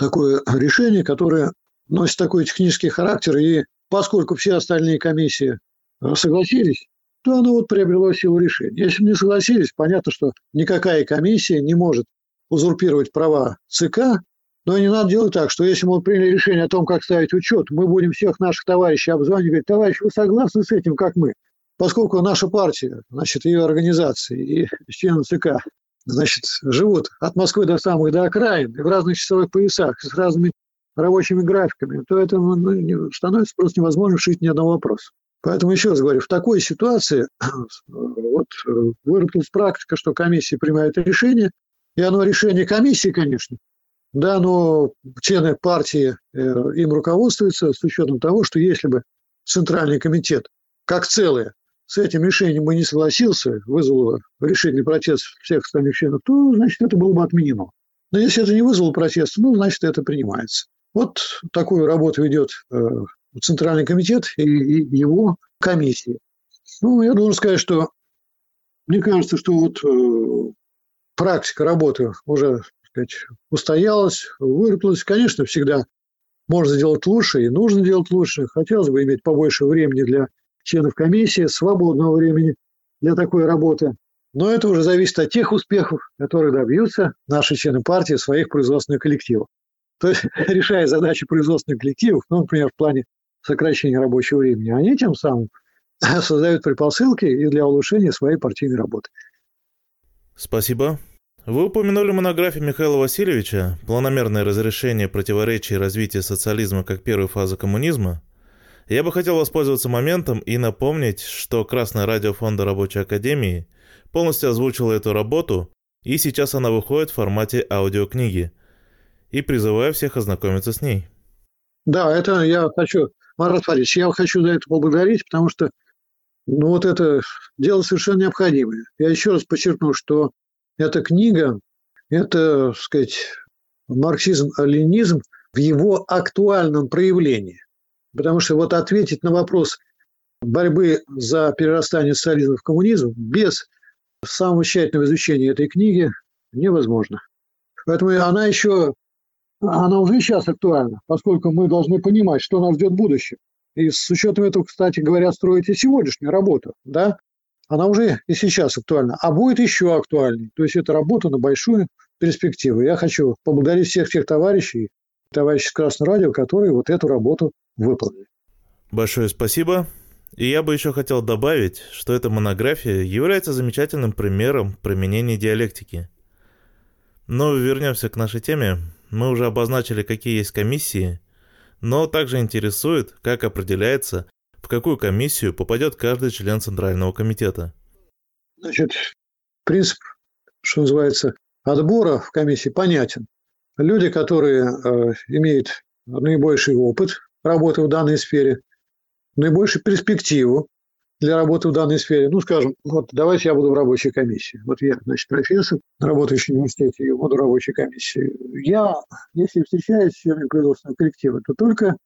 такое решение, которое носит такой технический характер, и поскольку все остальные комиссии э, согласились, то оно вот приобрело силу решения. Если бы не согласились, понятно, что никакая комиссия не может узурпировать права ЦК, но не надо делать так, что если мы приняли решение о том, как ставить учет, мы будем всех наших товарищей обзванивать, говорить, товарищ, вы согласны с этим, как мы? Поскольку наша партия, значит, ее организации и члены ЦК значит, живут от Москвы до самых до окраин, в разных часовых поясах, с разными рабочими графиками, то это ну, становится просто невозможно решить ни одного вопроса. Поэтому еще раз говорю, в такой ситуации вот, выработалась практика, что комиссия принимает решение, и оно решение комиссии, конечно, да, но члены партии э, им руководствуются с учетом того, что если бы Центральный комитет как целое с этим решением бы не согласился, вызвало решительный протест всех остальных членов, то, значит, это было бы отменено. Но если это не вызвало протест, ну, значит, это принимается. Вот такую работу ведет э, Центральный комитет и, его комиссия. Ну, я должен сказать, что мне кажется, что вот э, практика работы уже так сказать, устоялась, выработалась. Конечно, всегда можно сделать лучше и нужно делать лучше. Хотелось бы иметь побольше времени для членов комиссии, свободного времени для такой работы. Но это уже зависит от тех успехов, которые добьются наши члены партии своих производственных коллективов. То есть, решая задачи производственных коллективов, ну, например, в плане сокращения рабочего времени, они тем самым создают предпосылки и для улучшения своей партийной работы. Спасибо. Вы упомянули монографию Михаила Васильевича «Планомерное разрешение противоречий развития социализма как первой фазы коммунизма», я бы хотел воспользоваться моментом и напомнить, что Красное радио Фонда Рабочей Академии полностью озвучило эту работу, и сейчас она выходит в формате аудиокниги. И призываю всех ознакомиться с ней. Да, это я хочу, Марат Фаридович, я хочу за это поблагодарить, потому что ну, вот это дело совершенно необходимое. Я еще раз подчеркну, что эта книга, это, так сказать, марксизм-ленизм в его актуальном проявлении. Потому что вот ответить на вопрос борьбы за перерастание социализма в коммунизм без самого тщательного изучения этой книги невозможно. Поэтому она еще, она уже сейчас актуальна, поскольку мы должны понимать, что нас ждет в будущем. И с учетом этого, кстати говоря, строить и сегодняшнюю работу, да, она уже и сейчас актуальна, а будет еще актуальней. То есть это работа на большую перспективу. Я хочу поблагодарить всех тех товарищей, товарищей с Красного радио, которые вот эту работу выполнили. Большое спасибо. И я бы еще хотел добавить, что эта монография является замечательным примером применения диалектики. Но вернемся к нашей теме. Мы уже обозначили, какие есть комиссии, но также интересует, как определяется, в какую комиссию попадет каждый член Центрального комитета. Значит, принцип, что называется, отбора в комиссии понятен. Люди, которые э, имеют наибольший опыт работы в данной сфере, наибольшую перспективу для работы в данной сфере. Ну, скажем, вот давайте я буду в рабочей комиссии. Вот я, значит, профессор, работающий в университете, и буду в рабочей комиссии. Я, если встречаюсь с членами производственного коллектива, то только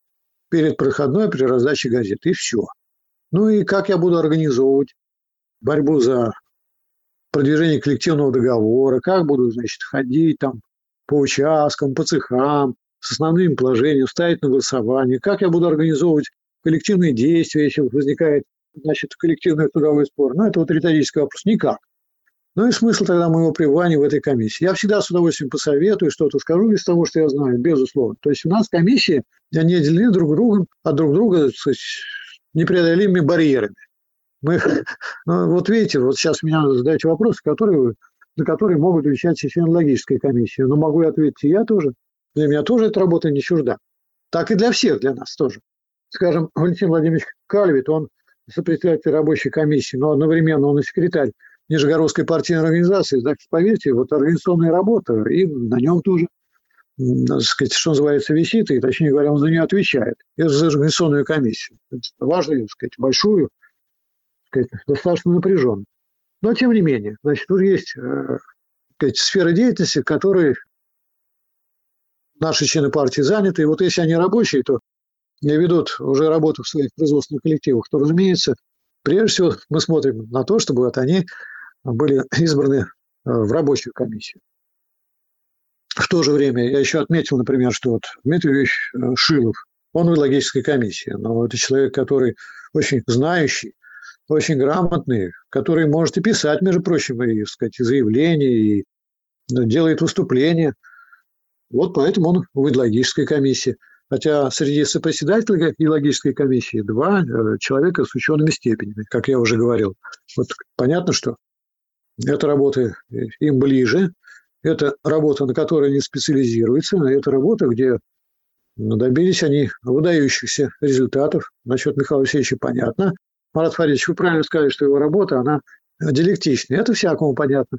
перед проходной, при раздаче газет, и все. Ну и как я буду организовывать борьбу за продвижение коллективного договора, как буду, значит, ходить там по участкам, по цехам, с основными положениями, ставить на голосование, как я буду организовывать коллективные действия, если возникает значит, коллективный трудовой спор. Ну, это вот риторический вопрос. Никак. Ну и смысл тогда моего пребывания в этой комиссии. Я всегда с удовольствием посоветую, что-то скажу из того, что я знаю, безусловно. То есть у нас комиссии, они отделены друг другом от друг друга сказать, непреодолимыми барьерами. Мы, ну, вот видите, вот сейчас меня задаете вопросы, которые, на которые могут отвечать логическая комиссия. Но могу ответить и я тоже. Для меня тоже эта работа не чужда. Так и для всех, для нас тоже. Скажем, Валентин Владимирович Кальвит, он сопредседатель рабочей комиссии, но одновременно он и секретарь Нижегородской партийной организации. Так поверьте, вот организационная работа, и на нем тоже, так сказать, что называется, висит, и, точнее говоря, он за нее отвечает. Это за организационную комиссию. Важную, так сказать, большую, так сказать, достаточно напряженную. Но, тем не менее, значит, тут есть э, сказать, сфера деятельности, которой наши члены партии заняты. И вот если они рабочие, то ведут уже работу в своих производственных коллективах, то, разумеется, прежде всего мы смотрим на то, чтобы вот они были избраны э, в рабочую комиссию. В то же время я еще отметил, например, что вот Дмитрий Ильич э, Шилов, он в логической комиссии, но это человек, который очень знающий, очень грамотный, который может и писать, между прочим, и, сказать, и заявления, и ну, делает выступления. Вот поэтому он в идеологической комиссии. Хотя среди сопредседателей идеологической комиссии два э, человека с учеными степенями, как я уже говорил. Вот понятно, что это работа им ближе, это работа, на которой они специализируются, это работа, где добились они выдающихся результатов. Насчет Михаила Алексеевича понятно. Марат Фаридович, вы правильно сказали, что его работа, она диалектичная. Это всякому понятно,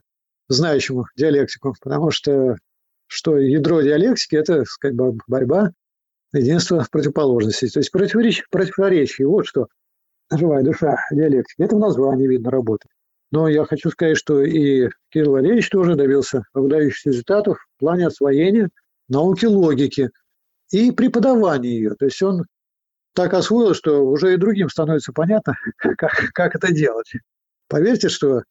знающему диалектику, потому что что ядро диалектики – это как бы борьба, единство противоположностей. То есть противоречие, противоречие. Вот что живая душа диалектики. Это в названии видно работы. Но я хочу сказать, что и Кирилл Валерьевич тоже добился выдающихся результатов в плане освоения науки логики и преподавания ее. То есть он так освоил, что уже и другим становится понятно, как, как это делать. Поверьте, что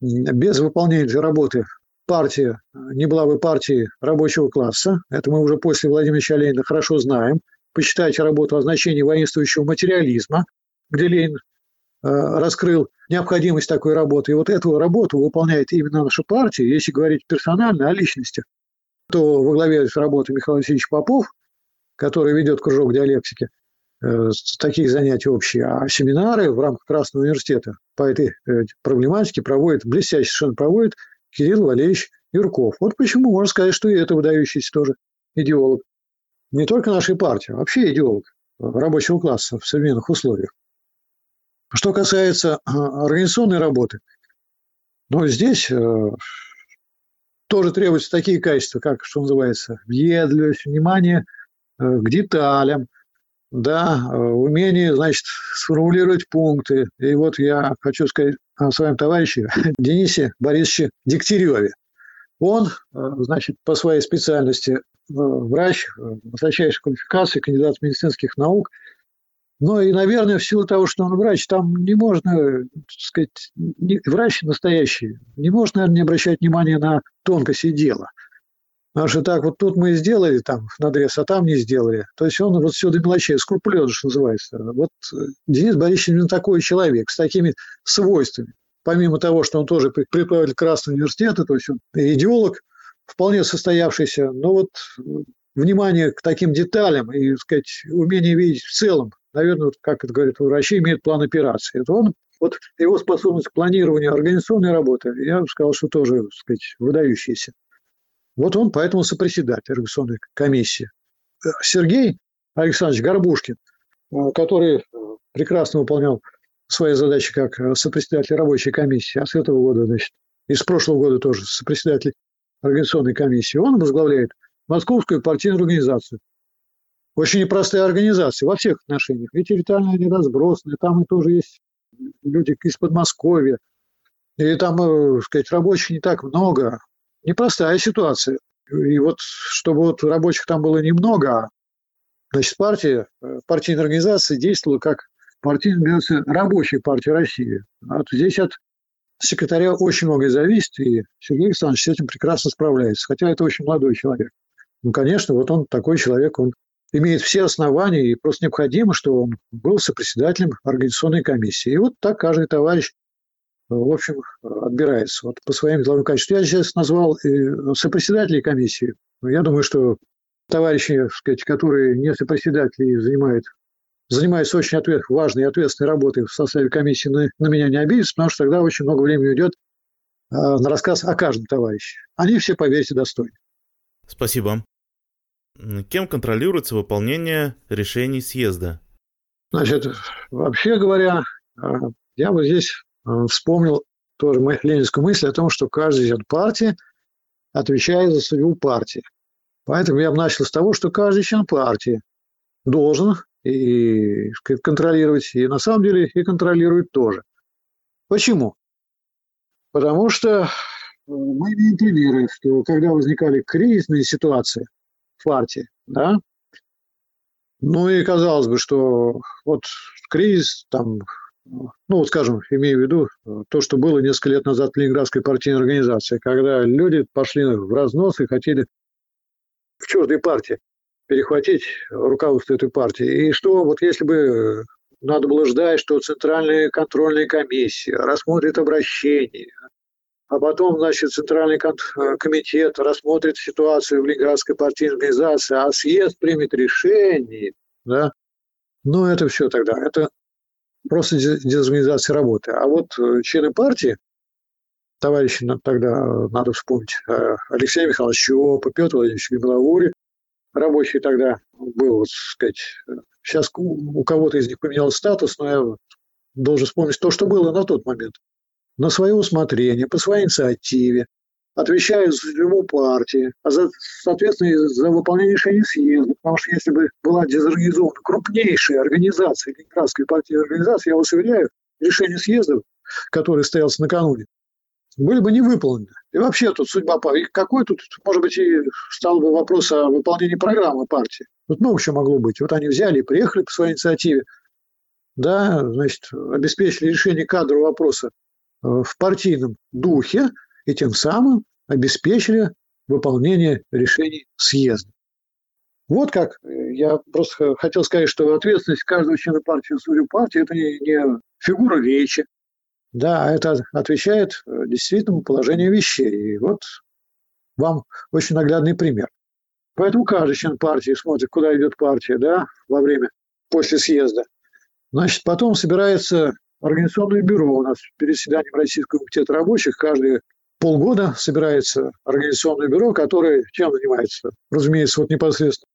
без выполнения этой работы партия не была бы партией рабочего класса. Это мы уже после Владимира Ленина хорошо знаем. Почитайте работу о значении воинствующего материализма, где Ленин Э, раскрыл необходимость такой работы. И вот эту работу выполняет именно наша партия. Если говорить персонально о личности, то во главе работы Михаил Васильевич Попов, который ведет кружок диалектики, э, таких занятий общие, а семинары в рамках Красного университета по этой э, проблематике проводит, блестяще совершенно проводит Кирилл Валерьевич Юрков. Вот почему можно сказать, что и это выдающийся тоже идеолог. Не только нашей партии, а вообще идеолог рабочего класса в современных условиях. Что касается а, организационной работы, ну, здесь э, тоже требуются такие качества, как, что называется, въедливость, внимание э, к деталям, да, э, умение, значит, сформулировать пункты. И вот я хочу сказать своем товарище Денисе Борисовиче Дегтяреве. Он, значит, по своей специальности врач высочайшей квалификации, кандидат медицинских наук – но и, наверное, в силу того, что он врач, там не можно, так сказать, не, врач настоящий, не можно, наверное, не обращать внимания на тонкости дела. Что так вот тут мы сделали там надрез, а там не сделали. То есть он вот все до мелочей, скрупулезно, что называется. Вот э, Денис Борисович именно такой человек, с такими свойствами. Помимо того, что он тоже преподаватель Красного университета, то есть он идеолог, вполне состоявшийся, но вот э, внимание к таким деталям и, так сказать, умение видеть в целом наверное, как это говорят врачи, имеет план операции. Это он, вот его способность к планированию организационной работы, я бы сказал, что тоже, так сказать, выдающийся. Вот он поэтому сопредседатель организационной комиссии. Сергей Александрович Горбушкин, который прекрасно выполнял свои задачи как сопредседатель рабочей комиссии, а с этого года, значит, и с прошлого года тоже сопредседатель организационной комиссии, он возглавляет Московскую партийную организацию очень непростая организация во всех отношениях. Ведь территориально они разбросаны, там и тоже есть люди из Подмосковья, и там, э, сказать, рабочих не так много. Непростая ситуация. И вот, чтобы вот рабочих там было немного, значит, партия, э, партийная организация действовала как партийной организации Рабочей партии России. Вот здесь от секретаря очень многое зависит, и Сергей Александрович с этим прекрасно справляется, хотя это очень молодой человек. Ну, конечно, вот он такой человек, он имеет все основания, и просто необходимо, что он был сопредседателем организационной комиссии. И вот так каждый товарищ, в общем, отбирается вот по своим деловым качествам. Я сейчас назвал сопредседателей комиссии. Я думаю, что товарищи, сказать, которые не сопредседатели занимают занимаются очень ответ, важной и ответственной работой в составе комиссии, на, на меня не обидятся, потому что тогда очень много времени уйдет э, на рассказ о каждом товарище. Они все, поверьте, достойны. Спасибо. Кем контролируется выполнение решений съезда? Значит, вообще говоря, э, я вот здесь вспомнил тоже ленинскую мысль о том, что каждый член партии отвечает за судьбу партии. Поэтому я бы начал с того, что каждый член партии должен и контролировать, и на самом деле и контролирует тоже. Почему? Потому что мы имеем примеры, что когда возникали кризисные ситуации в партии, да, ну и казалось бы, что вот кризис там, ну вот скажем, имею в виду то, что было несколько лет назад в Ленинградской партийной организации, когда люди пошли в разнос и хотели в чуждой партии перехватить руководство этой партии. И что вот если бы надо было ждать, что Центральная контрольная комиссия рассмотрит обращение, а потом, значит, Центральный комитет рассмотрит ситуацию в Ленинградской партийной организации, а съезд примет решение, да, ну, это все тогда, это просто дезорганизация работы. А вот э, члены партии, товарищи тогда надо вспомнить, э, Алексей Михайлович Чопа, Петр Владимирович Белогури, рабочий тогда был, вот, сказать, сейчас у кого-то из них поменялся статус, но я должен вспомнить то, что было на тот момент. На свое усмотрение, по своей инициативе, отвечаю за судьбу партии, а за, соответственно, за выполнение решений съезда. Потому что если бы была дезорганизована крупнейшая организация, Ленинградская партийная организация, я вас уверяю, решение съезда, которое стоялось накануне, были бы не выполнены. И вообще тут судьба. Какой тут, может быть, и стал бы вопрос о выполнении программы партии. Тут много чего могло быть. Вот они взяли и приехали по своей инициативе. Да, значит, обеспечили решение кадрового вопроса э, в партийном духе и тем самым обеспечили выполнение решений съезда. Вот как я просто хотел сказать, что ответственность каждого члена партии за свою партию – это не, не фигура речи, да, это отвечает э, действительному положению вещей. И вот вам очень наглядный пример. Поэтому каждый член партии смотрит, куда идет партия, да, во время, после съезда. Значит, потом собирается организационное бюро у нас перед заседанием Российского комитета рабочих. Каждые полгода собирается организационное бюро, которое чем занимается? Разумеется, вот непосредственно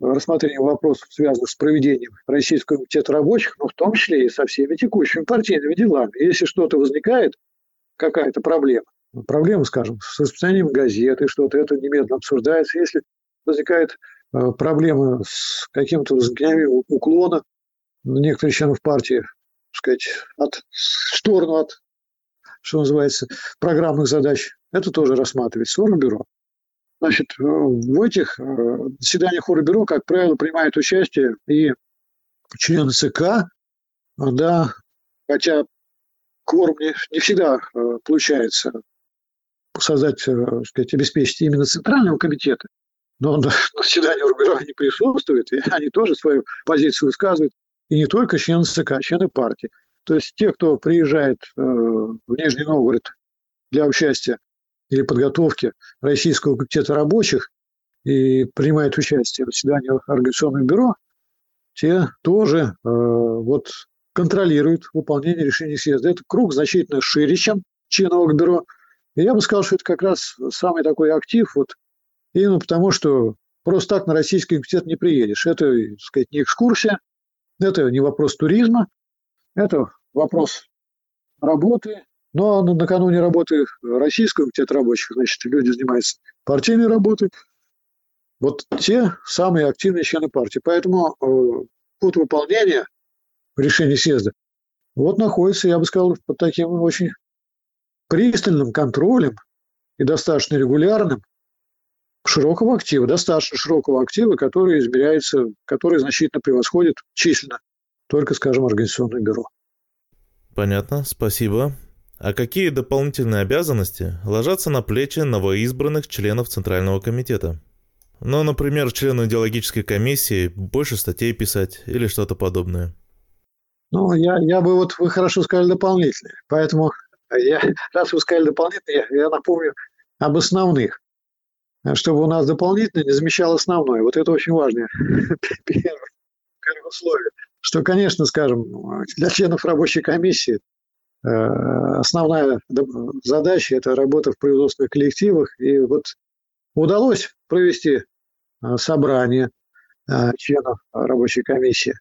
рассмотрением вопросов, связанных с проведением Российского комитета рабочих, но в том числе и со всеми текущими партийными делами. Если что-то возникает, какая-то проблема, ну, проблема, скажем, с распространением газеты, что-то, это немедленно обсуждается. Если возникает э, проблема с каким-то возникновением уклона некоторых членов партии, так сказать, от, в сторону от, что называется, программных задач, это тоже рассматривается в бюро. Значит, э, в этих э, заседаниях Орбюро, как правило, принимают участие и члены ЦК, да, хотя кворум не, не всегда э, получается создать, сказать, обеспечить именно Центрального комитета, но на заседании Орбюро они присутствуют, и они тоже свою позицию высказывают, и не только члены ЦК, а члены партии. То есть те, кто приезжает в Нижний Новгород для участия или подготовки Российского комитета рабочих и принимают участие в заседании Организационного бюро, те тоже э, вот контролируют выполнение решений съезда. Это круг значительно шире, чем членов бюро. И я бы сказал, что это как раз самый такой актив, вот, именно потому что просто так на российский комитет не приедешь. Это, так сказать, не экскурсия, это не вопрос туризма, это вопрос работы, но ну, накануне работы Российского комитета рабочих, значит, люди занимаются партийной работой. Вот те самые активные члены партии. Поэтому э, путь выполнения решения съезда вот находится, я бы сказал, под таким очень пристальным контролем и достаточно регулярным широкого актива, достаточно широкого актива, который измеряется, который значительно превосходит численно только, скажем, организационное бюро. Понятно, спасибо. А какие дополнительные обязанности ложатся на плечи новоизбранных членов Центрального комитета? Ну, например, члену идеологической комиссии больше статей писать или что-то подобное. Ну, я, я бы вот, вы хорошо сказали дополнительные. Поэтому, я, раз вы сказали дополнительные, я, я напомню об основных. Чтобы у нас дополнительно не замещал основное. Вот это очень важное первое условие. Что, конечно, скажем, для членов рабочей комиссии Э, основная задача – это работа в производственных коллективах. И вот удалось провести э, собрание э, членов рабочей комиссии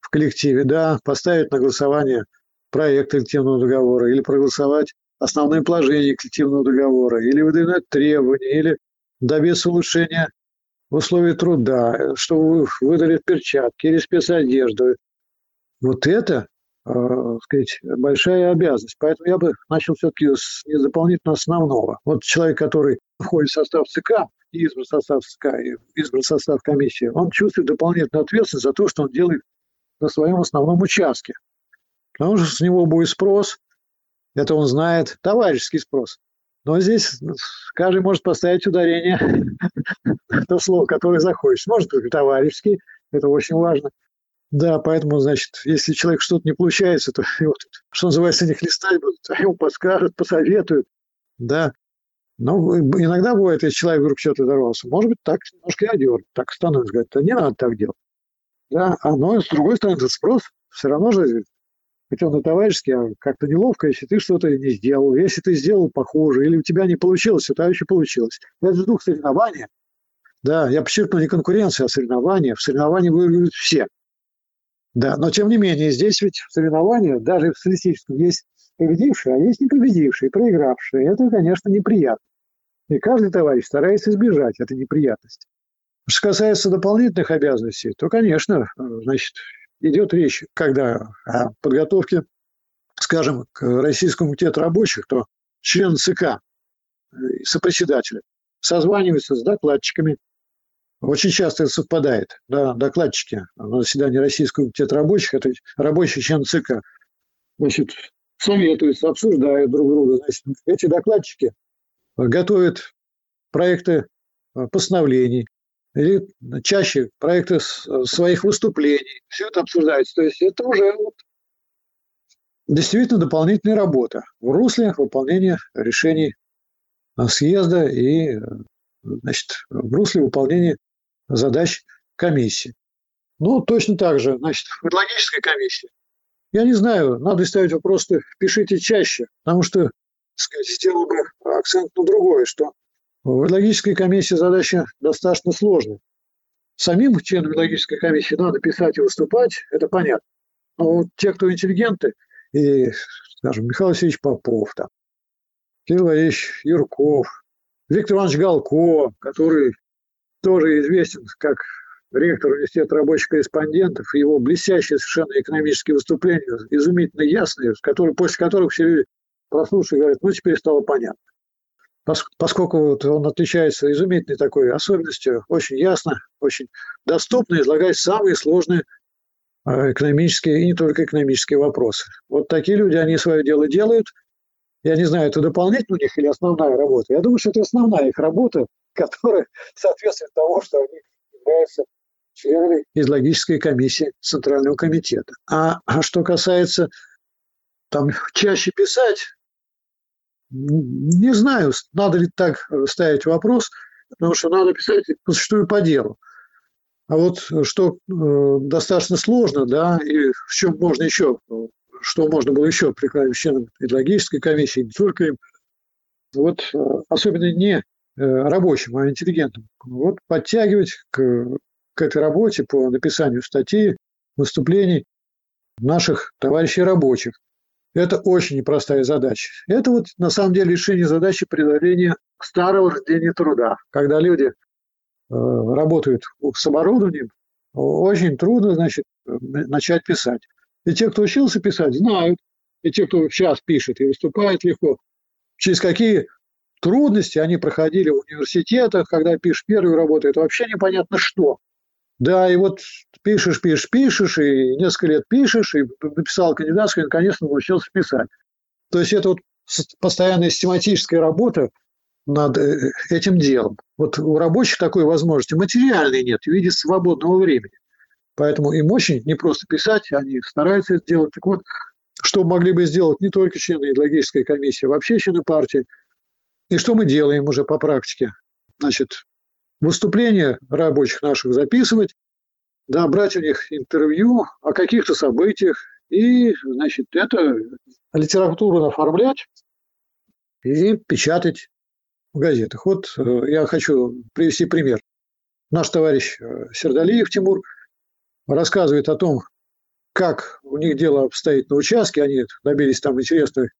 в коллективе, да, поставить на голосование проект коллективного договора или проголосовать основные положения коллективного договора, или выдвинуть требования, или добиться улучшения условий труда, чтобы выдали перчатки или спецодежду. Вот это э, сказать, большая обязанность. Поэтому я бы начал все-таки с незаполнительно основного. Вот человек, который входит в состав ЦК, избран в состав ЦК и избран в состав комиссии, он чувствует дополнительную ответственность за то, что он делает на своем основном участке. Потому что с него будет спрос, это он знает, товарищеский спрос. Но здесь каждый может поставить ударение на то слово, которое захочет. Может быть, товарищеский, это очень важно – да, поэтому, значит, если человек что-то не получается, то его, что называется, не хлестать будут, а ему подскажут, посоветуют. Да. Но иногда бывает, если человек вдруг что-то дорвался, может быть, так немножко и одернет, так становится, говорит, да не надо так делать. Да, а но с другой стороны, этот спрос все равно же, хоть он и товарищеский, а как-то неловко, если ты что-то не сделал. Если ты сделал похоже, или у тебя не получилось, у товарища получилось. Это же дух соревнования. Да, я подчеркну, не конкуренция, а соревнование. В соревновании выигрывают все. Да, но тем не менее, здесь ведь соревнования, даже в статистическом, есть победившие, а есть не победившие, проигравшие. Это, конечно, неприятно. И каждый товарищ старается избежать этой неприятности. Что касается дополнительных обязанностей, то, конечно, значит, идет речь, когда о подготовке, скажем, к Российскому комитету рабочих, то член ЦК, сопредседателя, созваниваются с докладчиками, очень часто это совпадает. Да, докладчики на заседании Российского комитета рабочих, это рабочий член ЦК, значит, советуются, обсуждают друг друга. Значит, эти докладчики готовят проекты э, постановлений, или чаще проекты своих выступлений. Все это обсуждается. То есть это уже вот действительно дополнительная работа в русле выполнения решений съезда и э, значит, в русле выполнения задач комиссии. Ну, точно так же, значит, в логической комиссии. Я не знаю, надо ставить вопрос, пишите чаще, потому что, сказать, сделал бы акцент на другое, что в логической комиссии задача достаточно сложная. Самим членам логической комиссии надо писать и выступать, это понятно. Но вот те, кто интеллигенты, и, скажем, Михаил Васильевич Попов, там, Кирилл Валерьевич Юрков, Виктор Иванович Галко, который тоже известен как ректор университета рабочих корреспондентов, его блестящие совершенно экономические выступления, изумительно ясные, которые, после которых все люди прослушали и говорят, ну, теперь стало понятно. Поскольку вот он отличается изумительной такой особенностью, очень ясно, очень доступно излагает самые сложные а, экономические и не только экономические вопросы. Вот такие люди, они свое дело делают. Я не знаю, это дополнительно у них или основная работа. Я думаю, что это основная их работа, которая соответствует тому, что они являются членами из логической комиссии Центрального комитета. А, а что касается там чаще писать, не знаю, надо ли так ставить вопрос, потому что надо писать существу по делу. А вот что э, достаточно сложно, да, и в чем можно еще, что можно было еще прикладывать членам логической комиссии, не только им, вот э, особенно не Э, рабочим, а интеллигентным. Вот подтягивать к, к этой работе по написанию статей, выступлений наших товарищей рабочих. Это очень непростая задача. Это вот на самом деле решение задачи преодоления старого рождения труда. Когда люди э, работают с оборудованием, очень трудно, значит, начать писать. И те, кто учился писать, знают. И те, кто сейчас пишет и выступает легко, через какие трудности они проходили в университетах, когда пишешь первую работу, это вообще непонятно что. Да, и вот пишешь, пишешь, пишешь, и несколько лет пишешь, и написал кандидатскую, и наконец-то научился писать. То есть это вот постоянная систематическая работа над э, этим делом. Вот у рабочих такой возможности материальной нет в виде свободного времени. Поэтому им очень не просто писать, они стараются это делать. Так вот, что могли бы сделать не только члены идеологической комиссии, а вообще члены партии. И что мы делаем уже по практике? Значит, выступления рабочих наших записывать, да, брать у них интервью о каких-то событиях и, значит, это литературу оформлять и печатать в газетах. Вот э, я хочу привести пример. Наш товарищ э, Сердалиев Тимур рассказывает о том, как у них дело обстоит на участке. Они добились там интересных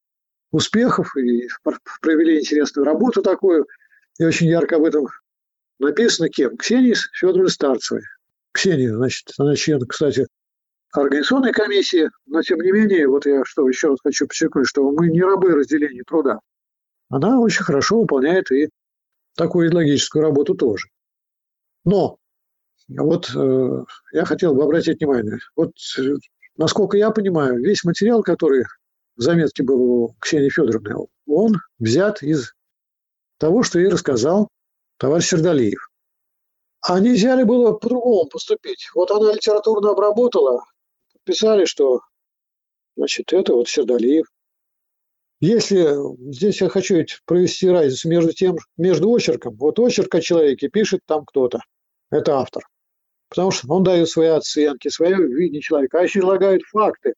успехов и провели интересную работу такую. И очень ярко об этом написано кем? Ксенией Федоровной Старцевой. Ксения, значит, она член, кстати, организационной комиссии, но тем не менее, вот я что еще раз хочу подчеркнуть, что мы не рабы разделения труда. Она очень хорошо выполняет и такую идеологическую работу тоже. Но вот э, я хотел бы обратить внимание, вот э, насколько я понимаю, весь материал, который в заметке был у Ксении Федоровны, он взят из того, что ей рассказал товарищ Сердалиев. А нельзя ли было по-другому поступить? Вот она литературно обработала, писали, что значит, это вот Сердалиев. Если здесь я хочу провести разницу между тем, между очерком, вот очерк о человеке пишет там кто-то, это автор. Потому что он дает свои оценки, свое видение человека. А если излагают факты,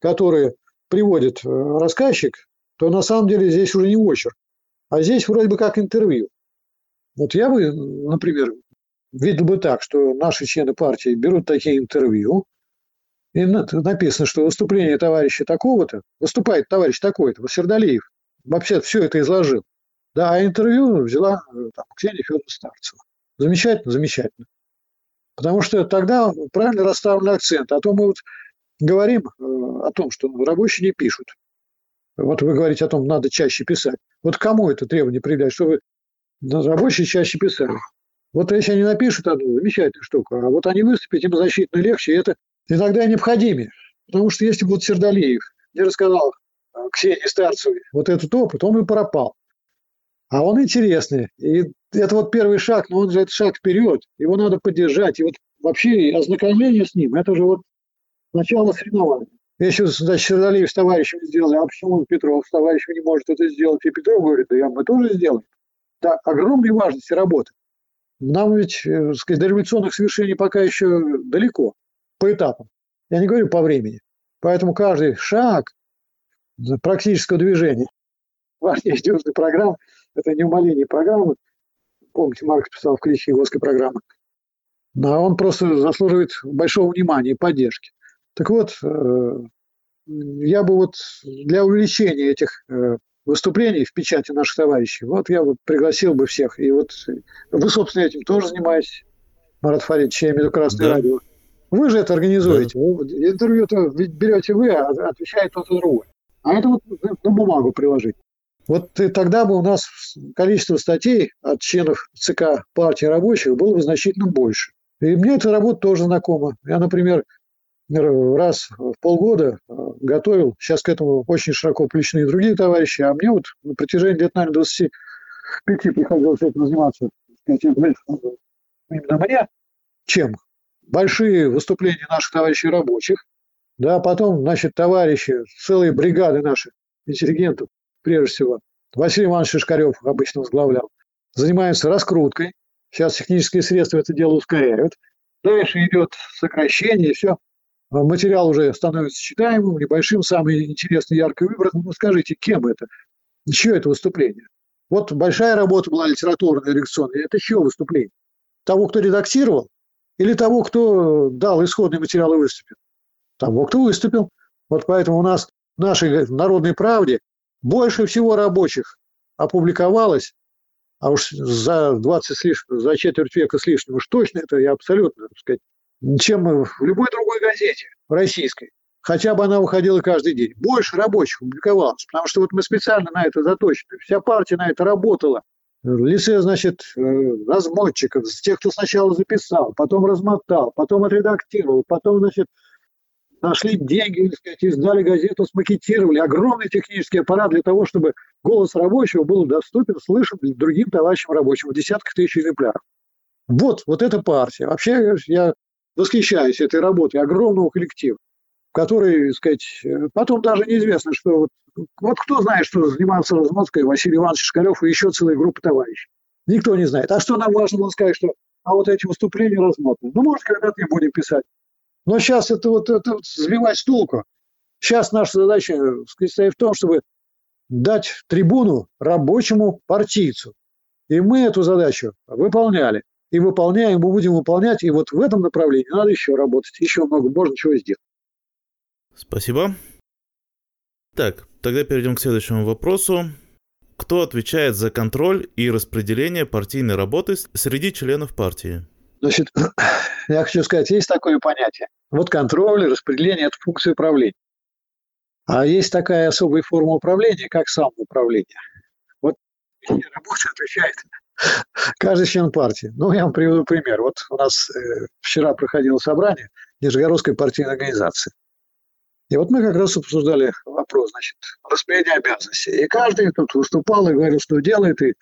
которые приводит э, рассказчик, то на самом деле здесь уже не очерк, а здесь вроде бы как интервью. Вот я бы, например, видел бы так, что наши члены партии берут такие интервью, и написано, что выступление товарища такого-то, выступает товарищ такой-то, Сердалиев, вообще все это изложил. Да, а интервью взяла э, там, Ксения Федоровна Старцева. Замечательно, замечательно. Потому что тогда правильно расставлен акцент. А то мы вот говорим э, о том, что рабочие не пишут. Вот вы говорите о том, надо чаще писать. Вот кому это требование предъявлять, чтобы рабочие чаще писали? Вот если они напишут одну замечательную штуку, а вот они выступят, им значительно легче, и это иногда необходимее. Потому что если вот Сердалиев не рассказал э, Ксении Старцевой вот этот опыт, он и пропал. А он интересный. И это вот первый шаг, но он же это шаг вперед. Его надо поддержать. И вот вообще ознакомление с ним, это же вот начало соревнований. Если, значит, Сердалиев с товарищем сделали, а почему Петров с товарищем не может это сделать? И Петров говорит, да я, мы тоже сделаем. Да, огромной важности работы. Нам ведь, э, сказать, до революционных свершений пока еще далеко, по этапам. Я не говорю по времени. Поэтому каждый шаг практического движения важнейшей программы – это не умаление программы. Помните, Маркс писал в критике Егорской программы. Но он просто заслуживает большого внимания и поддержки. Так вот, э, я бы вот для увеличения этих э, выступлений в печати наших товарищей, вот я бы пригласил бы всех. И вот вы, собственно, этим тоже занимаетесь, Марат Фаридович, я имею в виду Красное да. радио. Вы же это организуете. Да. Интервью-то берете вы, а отвечает кто-то другой. А это вот на бумагу приложить. Вот и тогда бы у нас количество статей от членов ЦК партии рабочих было бы значительно больше. И мне эта работа тоже знакома. Я, например, раз в полгода э, готовил. Сейчас к этому очень широко включены и другие товарищи. А мне вот на протяжении лет, наверное, 25 приходилось этим заниматься. Именно мне. Чем? Большие выступления наших товарищей рабочих. Да, потом, значит, товарищи, целые бригады наших интеллигентов, прежде всего. Василий Иванович Шишкарев обычно возглавлял. Занимаются раскруткой. Сейчас технические средства это дело ускоряют. Дальше идет сокращение, все. А материал уже становится читаемым, небольшим, самый интересный, ярко выбран. Ну, скажите, кем это? Чье это выступление? Вот большая работа была литературная, редакционная. Это чье выступление? Того, кто редактировал? Или того, кто дал исходный материал и выступил? Того, кто выступил. Вот поэтому у нас в нашей народной правде больше всего рабочих опубликовалось, а уж за 20 с лишним, за четверть века с лишним, уж точно это я абсолютно, так сказать, чем в любой другой газете российской. Хотя бы она выходила каждый день. Больше рабочих публиковалось, потому что вот мы специально на это заточены. Вся партия на это работала. лице, значит, э, размотчиков, тех, кто сначала записал, потом размотал, потом отредактировал, потом, значит, нашли деньги, сказать, издали газету, смакетировали. Огромный технический аппарат для того, чтобы голос рабочего был доступен, слышен другим товарищам рабочим в десятках тысяч экземпляров. Вот, вот эта партия. Вообще я восхищаюсь этой работой огромного коллектива, который, сказать, потом даже неизвестно, что вот, вот кто знает, что занимался размоткой Василий Иванович Шкалев и еще целая группа товарищей. Никто не знает. А что нам важно было сказать, что а вот эти выступления размотаны. Ну, может, когда-то и будем писать. Но сейчас это вот это вот сбивать с толку. Сейчас наша задача состоит в том, чтобы дать трибуну рабочему партийцу. И мы эту задачу выполняли. И выполняем, мы будем выполнять. И вот в этом направлении надо еще работать. Еще много можно чего сделать. Спасибо. Так, тогда перейдем к следующему вопросу. Кто отвечает за контроль и распределение партийной работы среди членов партии? Значит, я хочу сказать, есть такое понятие. Вот контроль, распределение – это функция управления. А есть такая особая форма управления, как самоуправление. Вот рабочий отвечает каждый член партии. Ну, я вам приведу пример. Вот у нас э, вчера проходило собрание Нижегородской партийной организации. И вот мы как раз обсуждали вопрос, значит, распределения обязанностей. И каждый тут выступал и говорил, что делает, и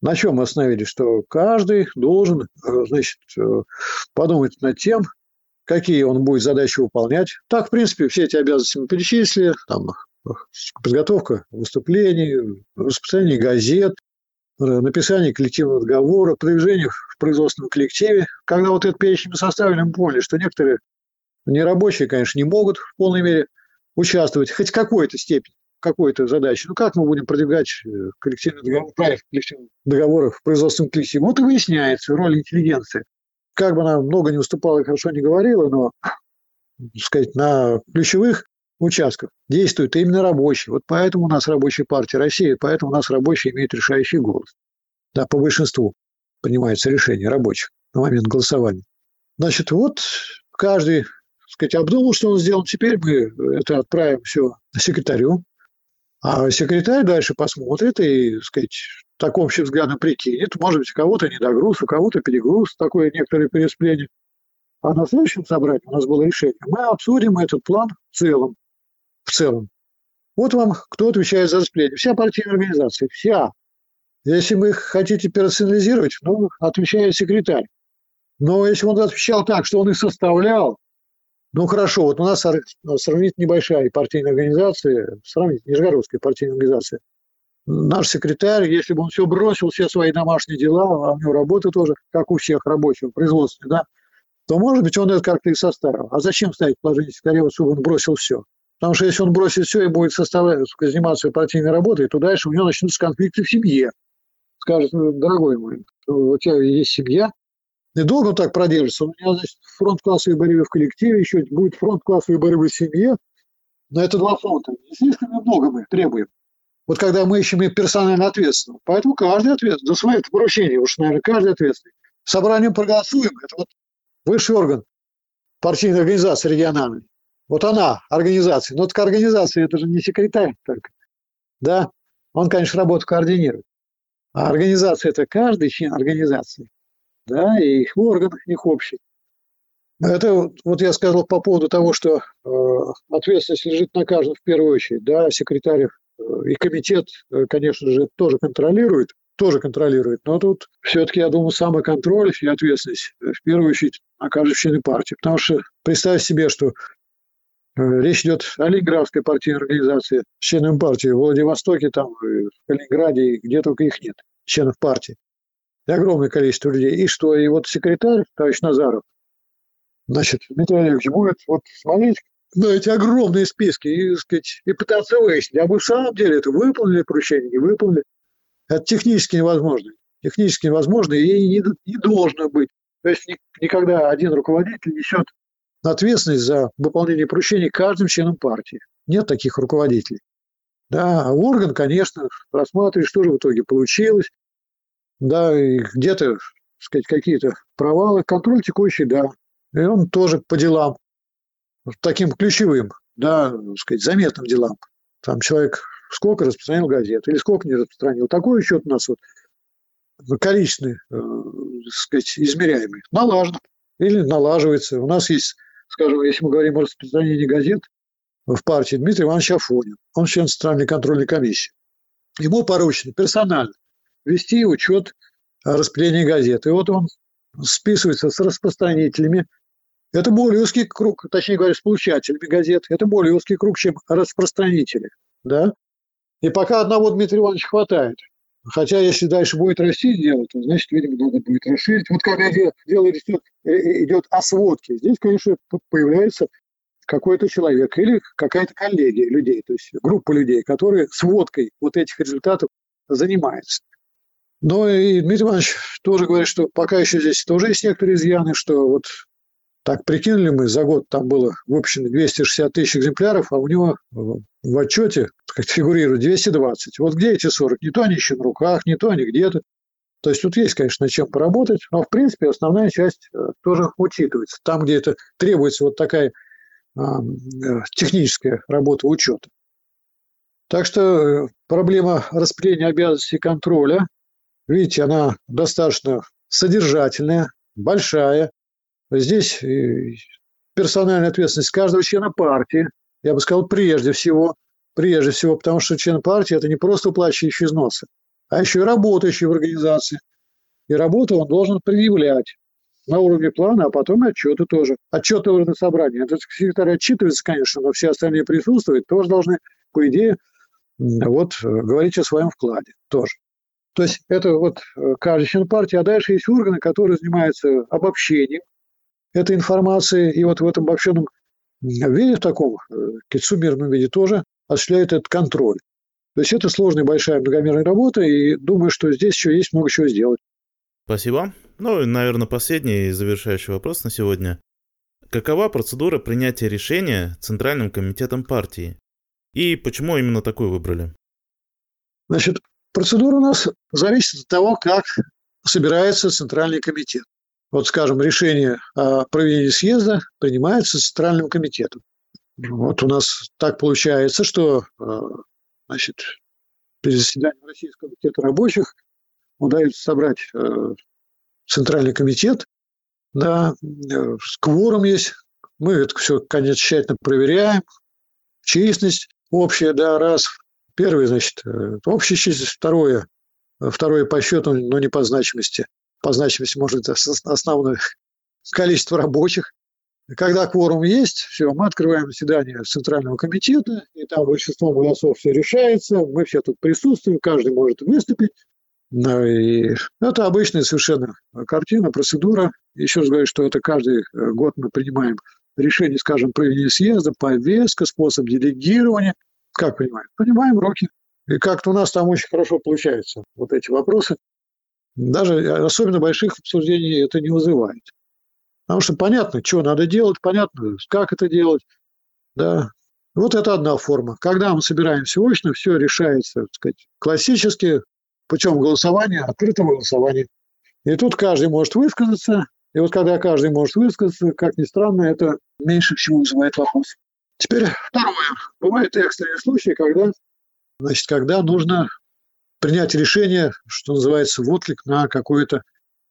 на чем мы остановились, что каждый должен, э, значит, э, подумать над тем, какие он будет задачи выполнять. Так, в принципе, все эти обязанности мы перечислили. Там подготовка выступлений, распространение газет, написание коллективного договора, продвижение в производственном коллективе. Когда вот этот перечень мы составили, мы поняли, что некоторые нерабочие, конечно, не могут в полной мере участвовать, хоть какой-то степени, какой-то задачи. Ну, как мы будем продвигать э, коллективный договор, проект коллективных договоров в производственном коллективе? Вот и выясняется роль интеллигенции как бы она много не выступала и хорошо не говорила, но, так сказать, на ключевых участках действует именно рабочие. Вот поэтому у нас рабочая партия России, поэтому у нас рабочие имеют решающий голос. Да, по большинству принимается решение рабочих на момент голосования. Значит, вот каждый, сказать, обдумал, что он сделал. Теперь мы это отправим все секретарю. А секретарь дальше посмотрит и, так сказать, так общим взглядом прикинет. Может быть, у кого-то недогруз, у кого-то перегруз, такое некоторое переоспление. А на следующем собрании у нас было решение. Мы обсудим этот план в целом. В целом. Вот вам кто отвечает за распределение. Вся партийная организация. Вся. Если вы хотите персонализировать, ну, отвечает секретарь. Но если он отвечал так, что он их составлял, ну хорошо, вот у нас сравнительно небольшая партийная организация, сравнительно Нижегородская партийная организация – наш секретарь, если бы он все бросил, все свои домашние дела, а у него работа тоже, как у всех рабочих, производственных, да, то, может быть, он это как-то и составил. А зачем ставить положение секретаря, чтобы он бросил все? Потому что если он бросит все и будет составлять, заниматься партийной работой, то дальше у него начнутся конфликты в семье. Скажет, ну, дорогой мой, у тебя есть семья, и долго он так продержится. У меня, значит, фронт классовой борьбы в коллективе, еще будет фронт классовой борьбы в семье. Но это два фронта. Не слишком много мы требуем. Вот когда мы ищем персонально ответственного. Поэтому каждый ответственный за свои поручения, уж, наверное, каждый ответственный. Собранием проголосуем. Это вот высший орган партийной организации региональной. Вот она, организация. Но только организация, это же не секретарь только. Да, он, конечно, работу координирует. А организация – это каждый член организации. Да, и их орган, их общий. Это вот я сказал по поводу того, что э, ответственность лежит на каждом в первую очередь. Да, секретарь и комитет, э, конечно же, тоже контролирует, тоже контролирует. Но тут все-таки, я думаю, самый контроль и ответственность э, в первую очередь окажет члены партии. Потому что представь себе, что э, речь идет о Ленинградской партийной организации, членам партии в Владивостоке, там, в Калининграде, где только их нет, членов партии. И огромное количество людей. И что? И вот секретарь, товарищ Назаров, значит, Дмитрий Олегович будет вот смотреть, на эти огромные списки и, сказать, и пытаться выяснить, а вы в самом деле это выполнили поручение, не выполнили. Это технически невозможно. Технически невозможно и не, не должно быть. То есть никогда один руководитель несет ответственность за выполнение поручений каждым членом партии. Нет таких руководителей. Да, а орган, конечно, рассматривает, что же в итоге получилось. Да, и где-то, сказать, какие-то провалы. Контроль текущий, да. И он тоже по делам таким ключевым, да, сказать, заметным делам. Там человек сколько распространил газет или сколько не распространил. Такой счет у нас вот количественный, э, сказать, измеряемый, налажен или налаживается. У нас есть, скажем, если мы говорим о распространении газет в партии, Дмитрий Иванович Афонин. Он член Центральной контрольной комиссии. Ему поручено персонально вести учет распределения газет. И вот он списывается с распространителями. Это более узкий круг, точнее говоря, с получателями газет. Это более узкий круг, чем распространители. Да? И пока одного Дмитрия Ивановича хватает. Хотя, если дальше будет расти дело, то, значит, видимо, надо будет расширить. Вот когда дело идет, э, э, идет о сводке, здесь, конечно, появляется какой-то человек или какая-то коллегия людей, то есть группа людей, которые сводкой вот этих результатов занимается. Но и Дмитрий Иванович тоже говорит, что пока еще здесь тоже есть некоторые изъяны, что вот так прикинули мы, за год там было выпущено 260 тысяч экземпляров, а у него в отчете как фигурирует 220. Вот где эти 40? Не то они еще на руках, не то они где-то. То есть тут есть, конечно, чем поработать, но в принципе основная часть э, тоже учитывается. Там, где это требуется вот такая а, э, техническая работа учета. Так что э, проблема распределения обязанностей контроля, видите, она достаточно содержательная, большая. Здесь персональная ответственность каждого члена партии, я бы сказал, прежде всего, прежде всего, потому что член партии – это не просто уплачивающий взносы, а еще и работающий в организации. И работу он должен предъявлять на уровне плана, а потом отчеты тоже. Отчеты органа собрания. Это секретарь отчитывается, конечно, но все остальные присутствуют, тоже должны, по идее, вот говорить о своем вкладе тоже. То есть это вот э, каждый член партии, а дальше есть органы, которые занимаются обобщением этой информации, и вот в этом обобщенном виде, в таком э, суммированном виде тоже осуществляет этот контроль. То есть это сложная, большая, многомерная работа, и думаю, что здесь еще есть много чего сделать. Спасибо. Ну и, наверное, последний завершающий вопрос на сегодня. Какова процедура принятия решения Центральным комитетом партии? И почему именно такую выбрали? Значит, процедура у нас зависит от того, как собирается Центральный комитет. Вот, скажем, решение о проведении съезда принимается Центральным комитетом. Вот у нас так получается, что э, значит, при заседании Российского комитета рабочих удается собрать э, Центральный комитет, да, э, кворум есть, мы это все, конечно, тщательно проверяем, численность общая, да, раз. Первый, значит, общая численность, второе, второе по счету, но не по значимости по значимости, может, основное количество рабочих. Когда кворум есть, все, мы открываем заседание Центрального комитета, и там большинством голосов все решается, мы все тут присутствуем, каждый может выступить. Ну, и это обычная совершенно картина, процедура. Еще раз говорю, что это каждый э, год мы принимаем решение, скажем, проведения съезда, повестка, способ делегирования. Как понимаем? Понимаем роки. И как-то у нас там очень хорошо получается вот эти вопросы даже э, особенно больших обсуждений это не вызывает. Потому что понятно, что надо делать, понятно, как это делать. Да. Вот это одна форма. Когда мы собираемся очно, все решается, так сказать, классически путем голосования, открытого голосования. И тут каждый может высказаться. И вот когда каждый может высказаться, как ни странно, это меньше всего вызывает вопрос. Теперь второе. Бывают экстренные случаи, когда, значит, когда нужно принять решение, что называется, в отклик на какое-то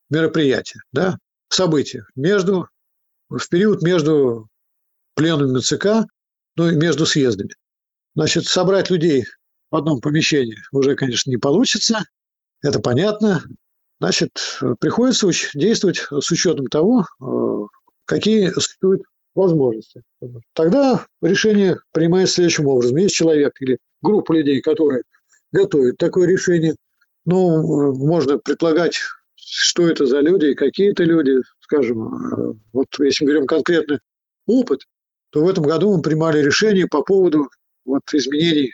мероприятие, да, событие между, в период между пленумами ЦК, ну и между съездами. Значит, собрать людей в одном помещении уже, конечно, не получится, это понятно. Значит, приходится действовать с учетом того, э, какие существуют возможности. Тогда решение принимается следующим образом. Есть человек или группа людей, которые готовит такое решение. Ну, можно предполагать, что это за люди, какие это люди, скажем, э, вот если мы берем конкретный опыт, то в этом году мы принимали решение по поводу вот, изменений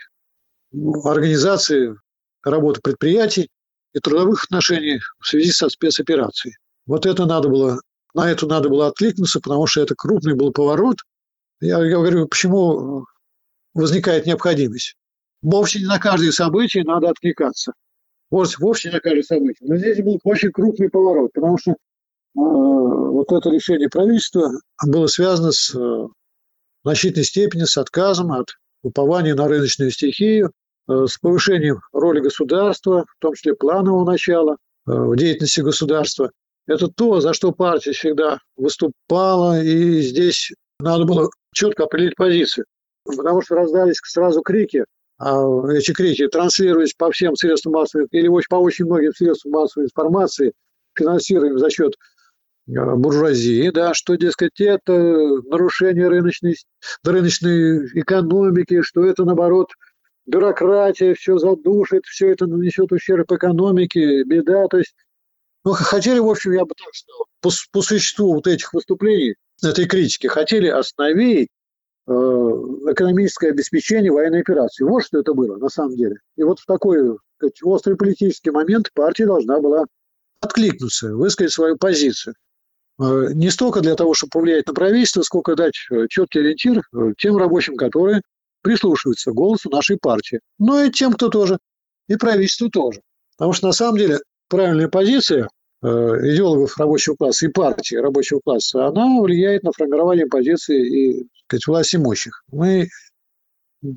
организации работы предприятий и трудовых отношений в связи со спецоперацией. Вот это надо было, на это надо было откликнуться, потому что это крупный был поворот. Я, я говорю, почему возникает необходимость вовсе не на каждое событие надо откликаться. Вовсе, вовсе не на каждое событие. Но здесь был очень крупный поворот, потому что э, вот это решение правительства было связано с э, значительной степени с отказом от упования на рыночную стихию, э, с повышением роли государства, в том числе планового начала, в деятельности государства. Это то, за что партия всегда выступала, и здесь надо было четко определить позицию. Потому что раздались сразу крики, эти крики транслировались по всем средствам массовой или по очень многим средствам массовой информации, финансируемым за счет э, буржуазии, да, что, дескать, это нарушение рыночной, рыночной экономики, что это, наоборот, бюрократия все задушит, все это нанесет ущерб экономике, беда. То есть, ну, хотели, в общем, я бы так сказал, по, по существу вот этих выступлений, этой критики, хотели остановить экономическое обеспечение военной операции. Вот что это было на самом деле. И вот в такой сказать, острый политический момент партия должна была откликнуться, высказать свою позицию. Э, не столько для того, чтобы повлиять на правительство, сколько дать э, четкий ориентир тем рабочим, которые прислушиваются к голосу нашей партии. Но и тем, кто тоже, и правительству тоже. Потому что на самом деле правильная позиция э, идеологов рабочего класса и партии рабочего класса, она влияет на формирование позиции и сказать, власти имущих. Мы,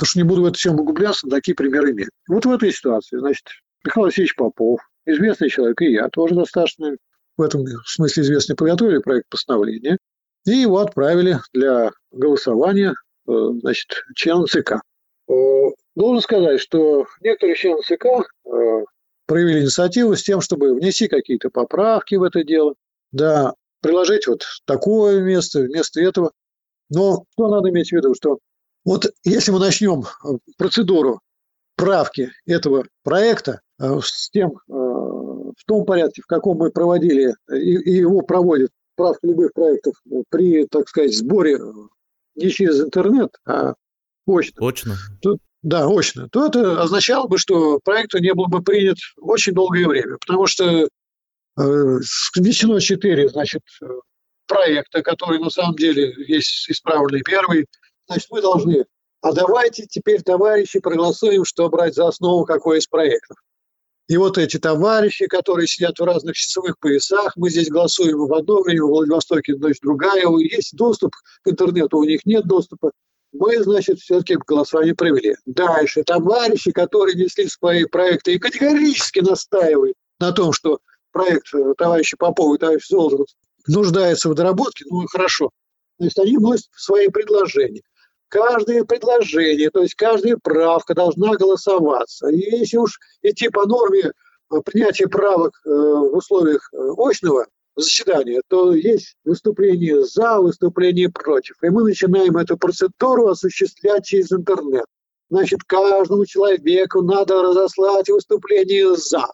что не буду в эту тему углубляться, такие примеры имеем. Вот в этой ситуации, значит, Михаил Васильевич Попов, известный человек, и я тоже достаточно в этом смысле известный, подготовили проект постановления, и его отправили для голосования Э, значит, членам ЦК. Э, должен сказать, что некоторые члены ЦК э, проявили инициативу с тем, чтобы внести какие-то поправки в это дело, да, приложить вот такое место, вместо этого. Но что надо иметь в виду, что вот если мы начнем процедуру правки этого проекта с тем, в том порядке, в каком мы проводили, и его проводят правки любых проектов при, так сказать, сборе не через интернет, а очно. Очно. То, да, очно. То это означало бы, что проект не был бы принят очень долгое время, потому что э, внесено четыре, значит, проекта, которые на самом деле есть исправленный первый. Значит, мы должны, а давайте теперь, товарищи, проголосуем, что брать за основу какой из проектов. И вот эти товарищи, которые сидят в разных часовых поясах, мы здесь голосуем в одно время, в Владивостоке, значит, другая, есть доступ к интернету, у них нет доступа. Мы, значит, все-таки голосование провели. Дальше. Товарищи, которые несли свои проекты и категорически настаивают на том, что проект э, товарища Попова и товарища Золотова нуждается в доработке, ну, хорошо. То есть они вносят свои предложения каждое предложение, то есть каждая правка должна голосоваться. И если уж идти по норме э, принятия правок э, в условиях э, очного заседания, то есть выступление за, выступление против. И мы начинаем эту процедуру осуществлять через интернет. Значит, каждому человеку надо разослать выступление за.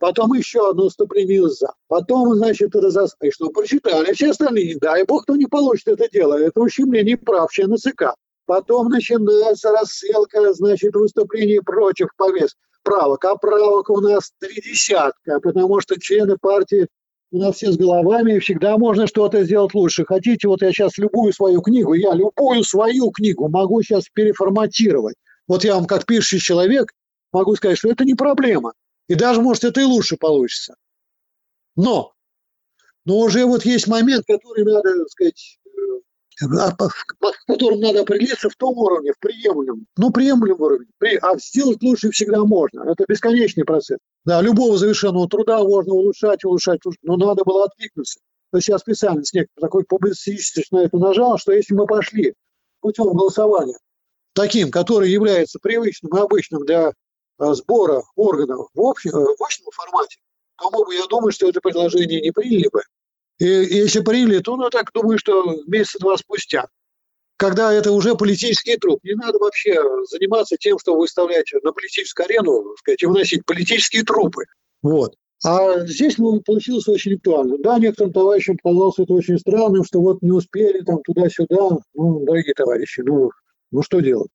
Потом еще одно выступление за. Потом, значит, разослать. И что, прочитали все остальные. Дай бог, кто не получит это дело. Это ущемление прав члена ЦК. Потом начинается рассылка, значит, выступлений против повестки правок. А правок у нас три десятка, потому что члены партии у нас все с головами, и всегда можно что-то сделать лучше. Хотите, вот я сейчас любую свою книгу, я любую свою книгу могу сейчас переформатировать. Вот я вам, как пишущий человек, могу сказать, что это не проблема. И даже, может, это и лучше получится. Но, но уже вот есть момент, который надо, так сказать, а по которым надо определиться в том уровне, в приемлемом. Ну, приемлемом уровне. А сделать лучше всегда можно. Это бесконечный процесс. Да, любого завершенного труда можно улучшать, улучшать, улучшать. Но надо было откликнуться. То есть я специально с некоторой такой публицистичностью на это нажал, что если мы пошли путем голосования таким, который является привычным и обычным для сбора органов в, общем, в общем формате, то мы бы, я думаю, что это предложение не приняли бы. И если приняли, то, ну, так думаю, что месяца два спустя. Когда это уже политический труп. Не надо вообще заниматься тем, что выставлять на политическую арену, сказать, и вносить политические трупы. Вот. А здесь ну, получилось очень актуально. Да, некоторым товарищам показалось это очень странным, что вот не успели там туда-сюда. Ну, дорогие товарищи, ну, ну что делать?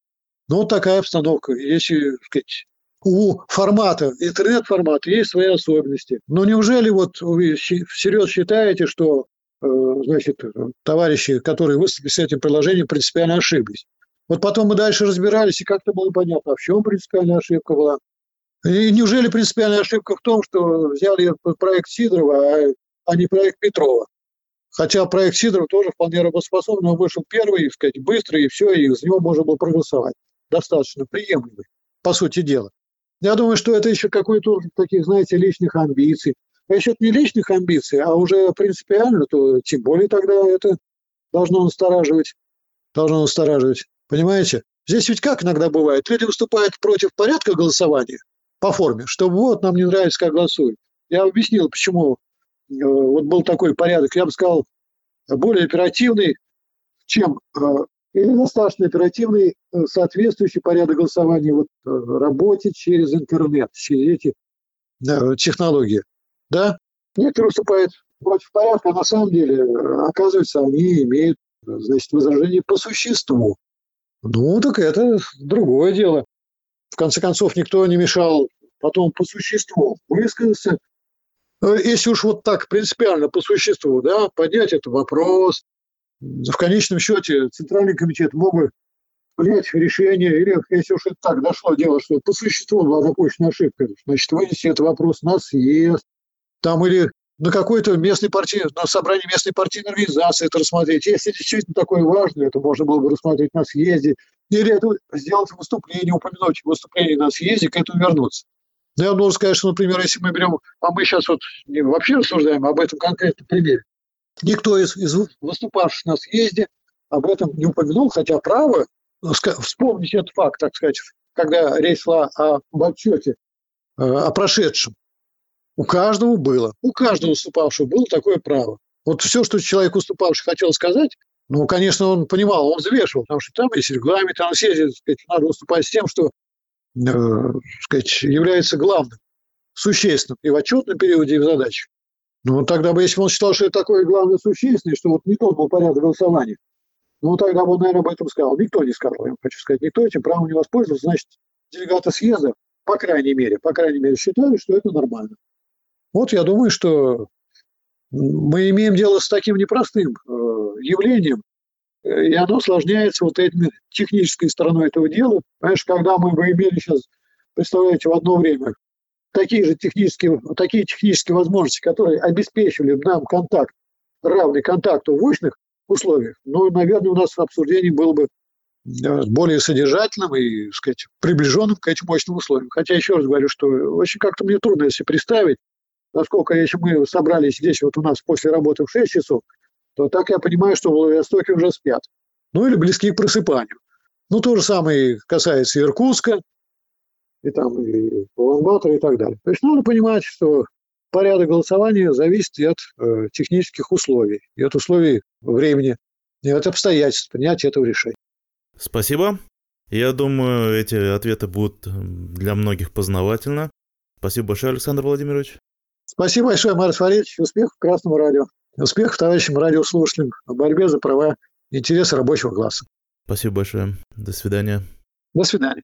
Ну, вот такая обстановка. Если, сказать, у формата, интернет-формата есть свои особенности. Но неужели вот вы всерьез считаете, что э, значит, товарищи, которые выступили с этим приложением, принципиально ошиблись? Вот потом мы дальше разбирались, и как-то было понятно, а в чем принципиальная ошибка была. И неужели принципиальная ошибка в том, что взяли проект Сидорова, а, а не проект Петрова? Хотя проект Сидорова тоже вполне работоспособный, он вышел первый, сказать, быстрый, и все, и из него можно было проголосовать. Достаточно приемлемый, по сути дела. Я думаю, что это еще какой-то таких, знаете, личных амбиций. А если это не личных амбиций, а уже принципиально, то тем более тогда это должно настораживать. Должно настораживать. Понимаете? Здесь ведь как иногда бывает? Люди выступают против порядка голосования по форме, что вот нам не нравится, как голосуют. Я объяснил, почему э, вот был такой порядок. Я бы сказал, более оперативный, чем э, или достаточно оперативный э, соответствующий порядок голосования вот, работе через интернет, через эти технологии. Да? Некоторые выступают против порядка, а на самом деле, оказывается, они имеют значит, возражение по существу. Ну, так это другое дело. В конце концов, никто не мешал потом по существу высказаться. Э, если уж вот так принципиально по существу, да, поднять этот вопрос, в конечном счете Центральный комитет мог бы принять решение, или если уж это так дошло дело, что по существу была допущена ошибка, значит, вынести этот вопрос на съезд, там или на какой-то местной партии, на собрании местной партийной организации это рассмотреть. Если действительно такое важное, это можно было бы рассмотреть на съезде. Или это сделать выступление, упомянуть выступление на съезде, к этому вернуться. Но я должен сказать, что, например, если мы берем, а мы сейчас вот вообще рассуждаем об этом конкретном примере, никто из, из выступавших на съезде об этом не упомянул, хотя право ну, вспомнить этот факт, так сказать, когда речь шла об отчете, э, о прошедшем. У каждого было. У каждого выступавшего было такое право. Вот все, что человек выступавший хотел сказать, ну, конечно, он понимал, он взвешивал, потому что там есть регламент, там съезде, сказать, надо выступать с тем, что э, сказать, является главным, существенным и в отчетном периоде, и в задачах. Ну, тогда бы, если бы он считал, что это такое главное существенное, что вот не тот был порядок голосования, ну, тогда бы он, наверное, об этом сказал. Никто не сказал, я хочу сказать. Никто этим правом не воспользовался. Значит, делегаты съезда, по крайней мере, по крайней мере, считали, что это нормально. Вот я думаю, что мы имеем дело с таким непростым э, явлением, и оно осложняется вот этими технической стороной этого дела. Понимаешь, когда мы бы имели сейчас, представляете, в одно время такие же технические, такие технические возможности, которые обеспечивали нам контакт, равный контакту в очных условиях, ну, наверное, у нас обсуждение было бы более содержательным и, так сказать, приближенным к этим мощным условиям. Хотя, еще раз говорю, что очень как-то мне трудно себе представить, насколько, если мы собрались здесь вот у нас после работы в 6 часов, то так я понимаю, что в Владивостоке уже спят. Ну, или близки к просыпанию. Ну, то же самое касается Иркутска, и там, и Улан-Батора, и так далее. То есть надо понимать, что порядок голосования зависит и от э, технических условий, и от условий времени, и от обстоятельств принятия этого решения. Спасибо. Я думаю, эти ответы будут для многих познавательно. Спасибо большое, Александр Владимирович. Спасибо большое, Марат Фаридович. Успехов Красному радио. Успехов товарищам радиослушателям в борьбе за права и интересы рабочего класса. Спасибо большое. До свидания. До свидания.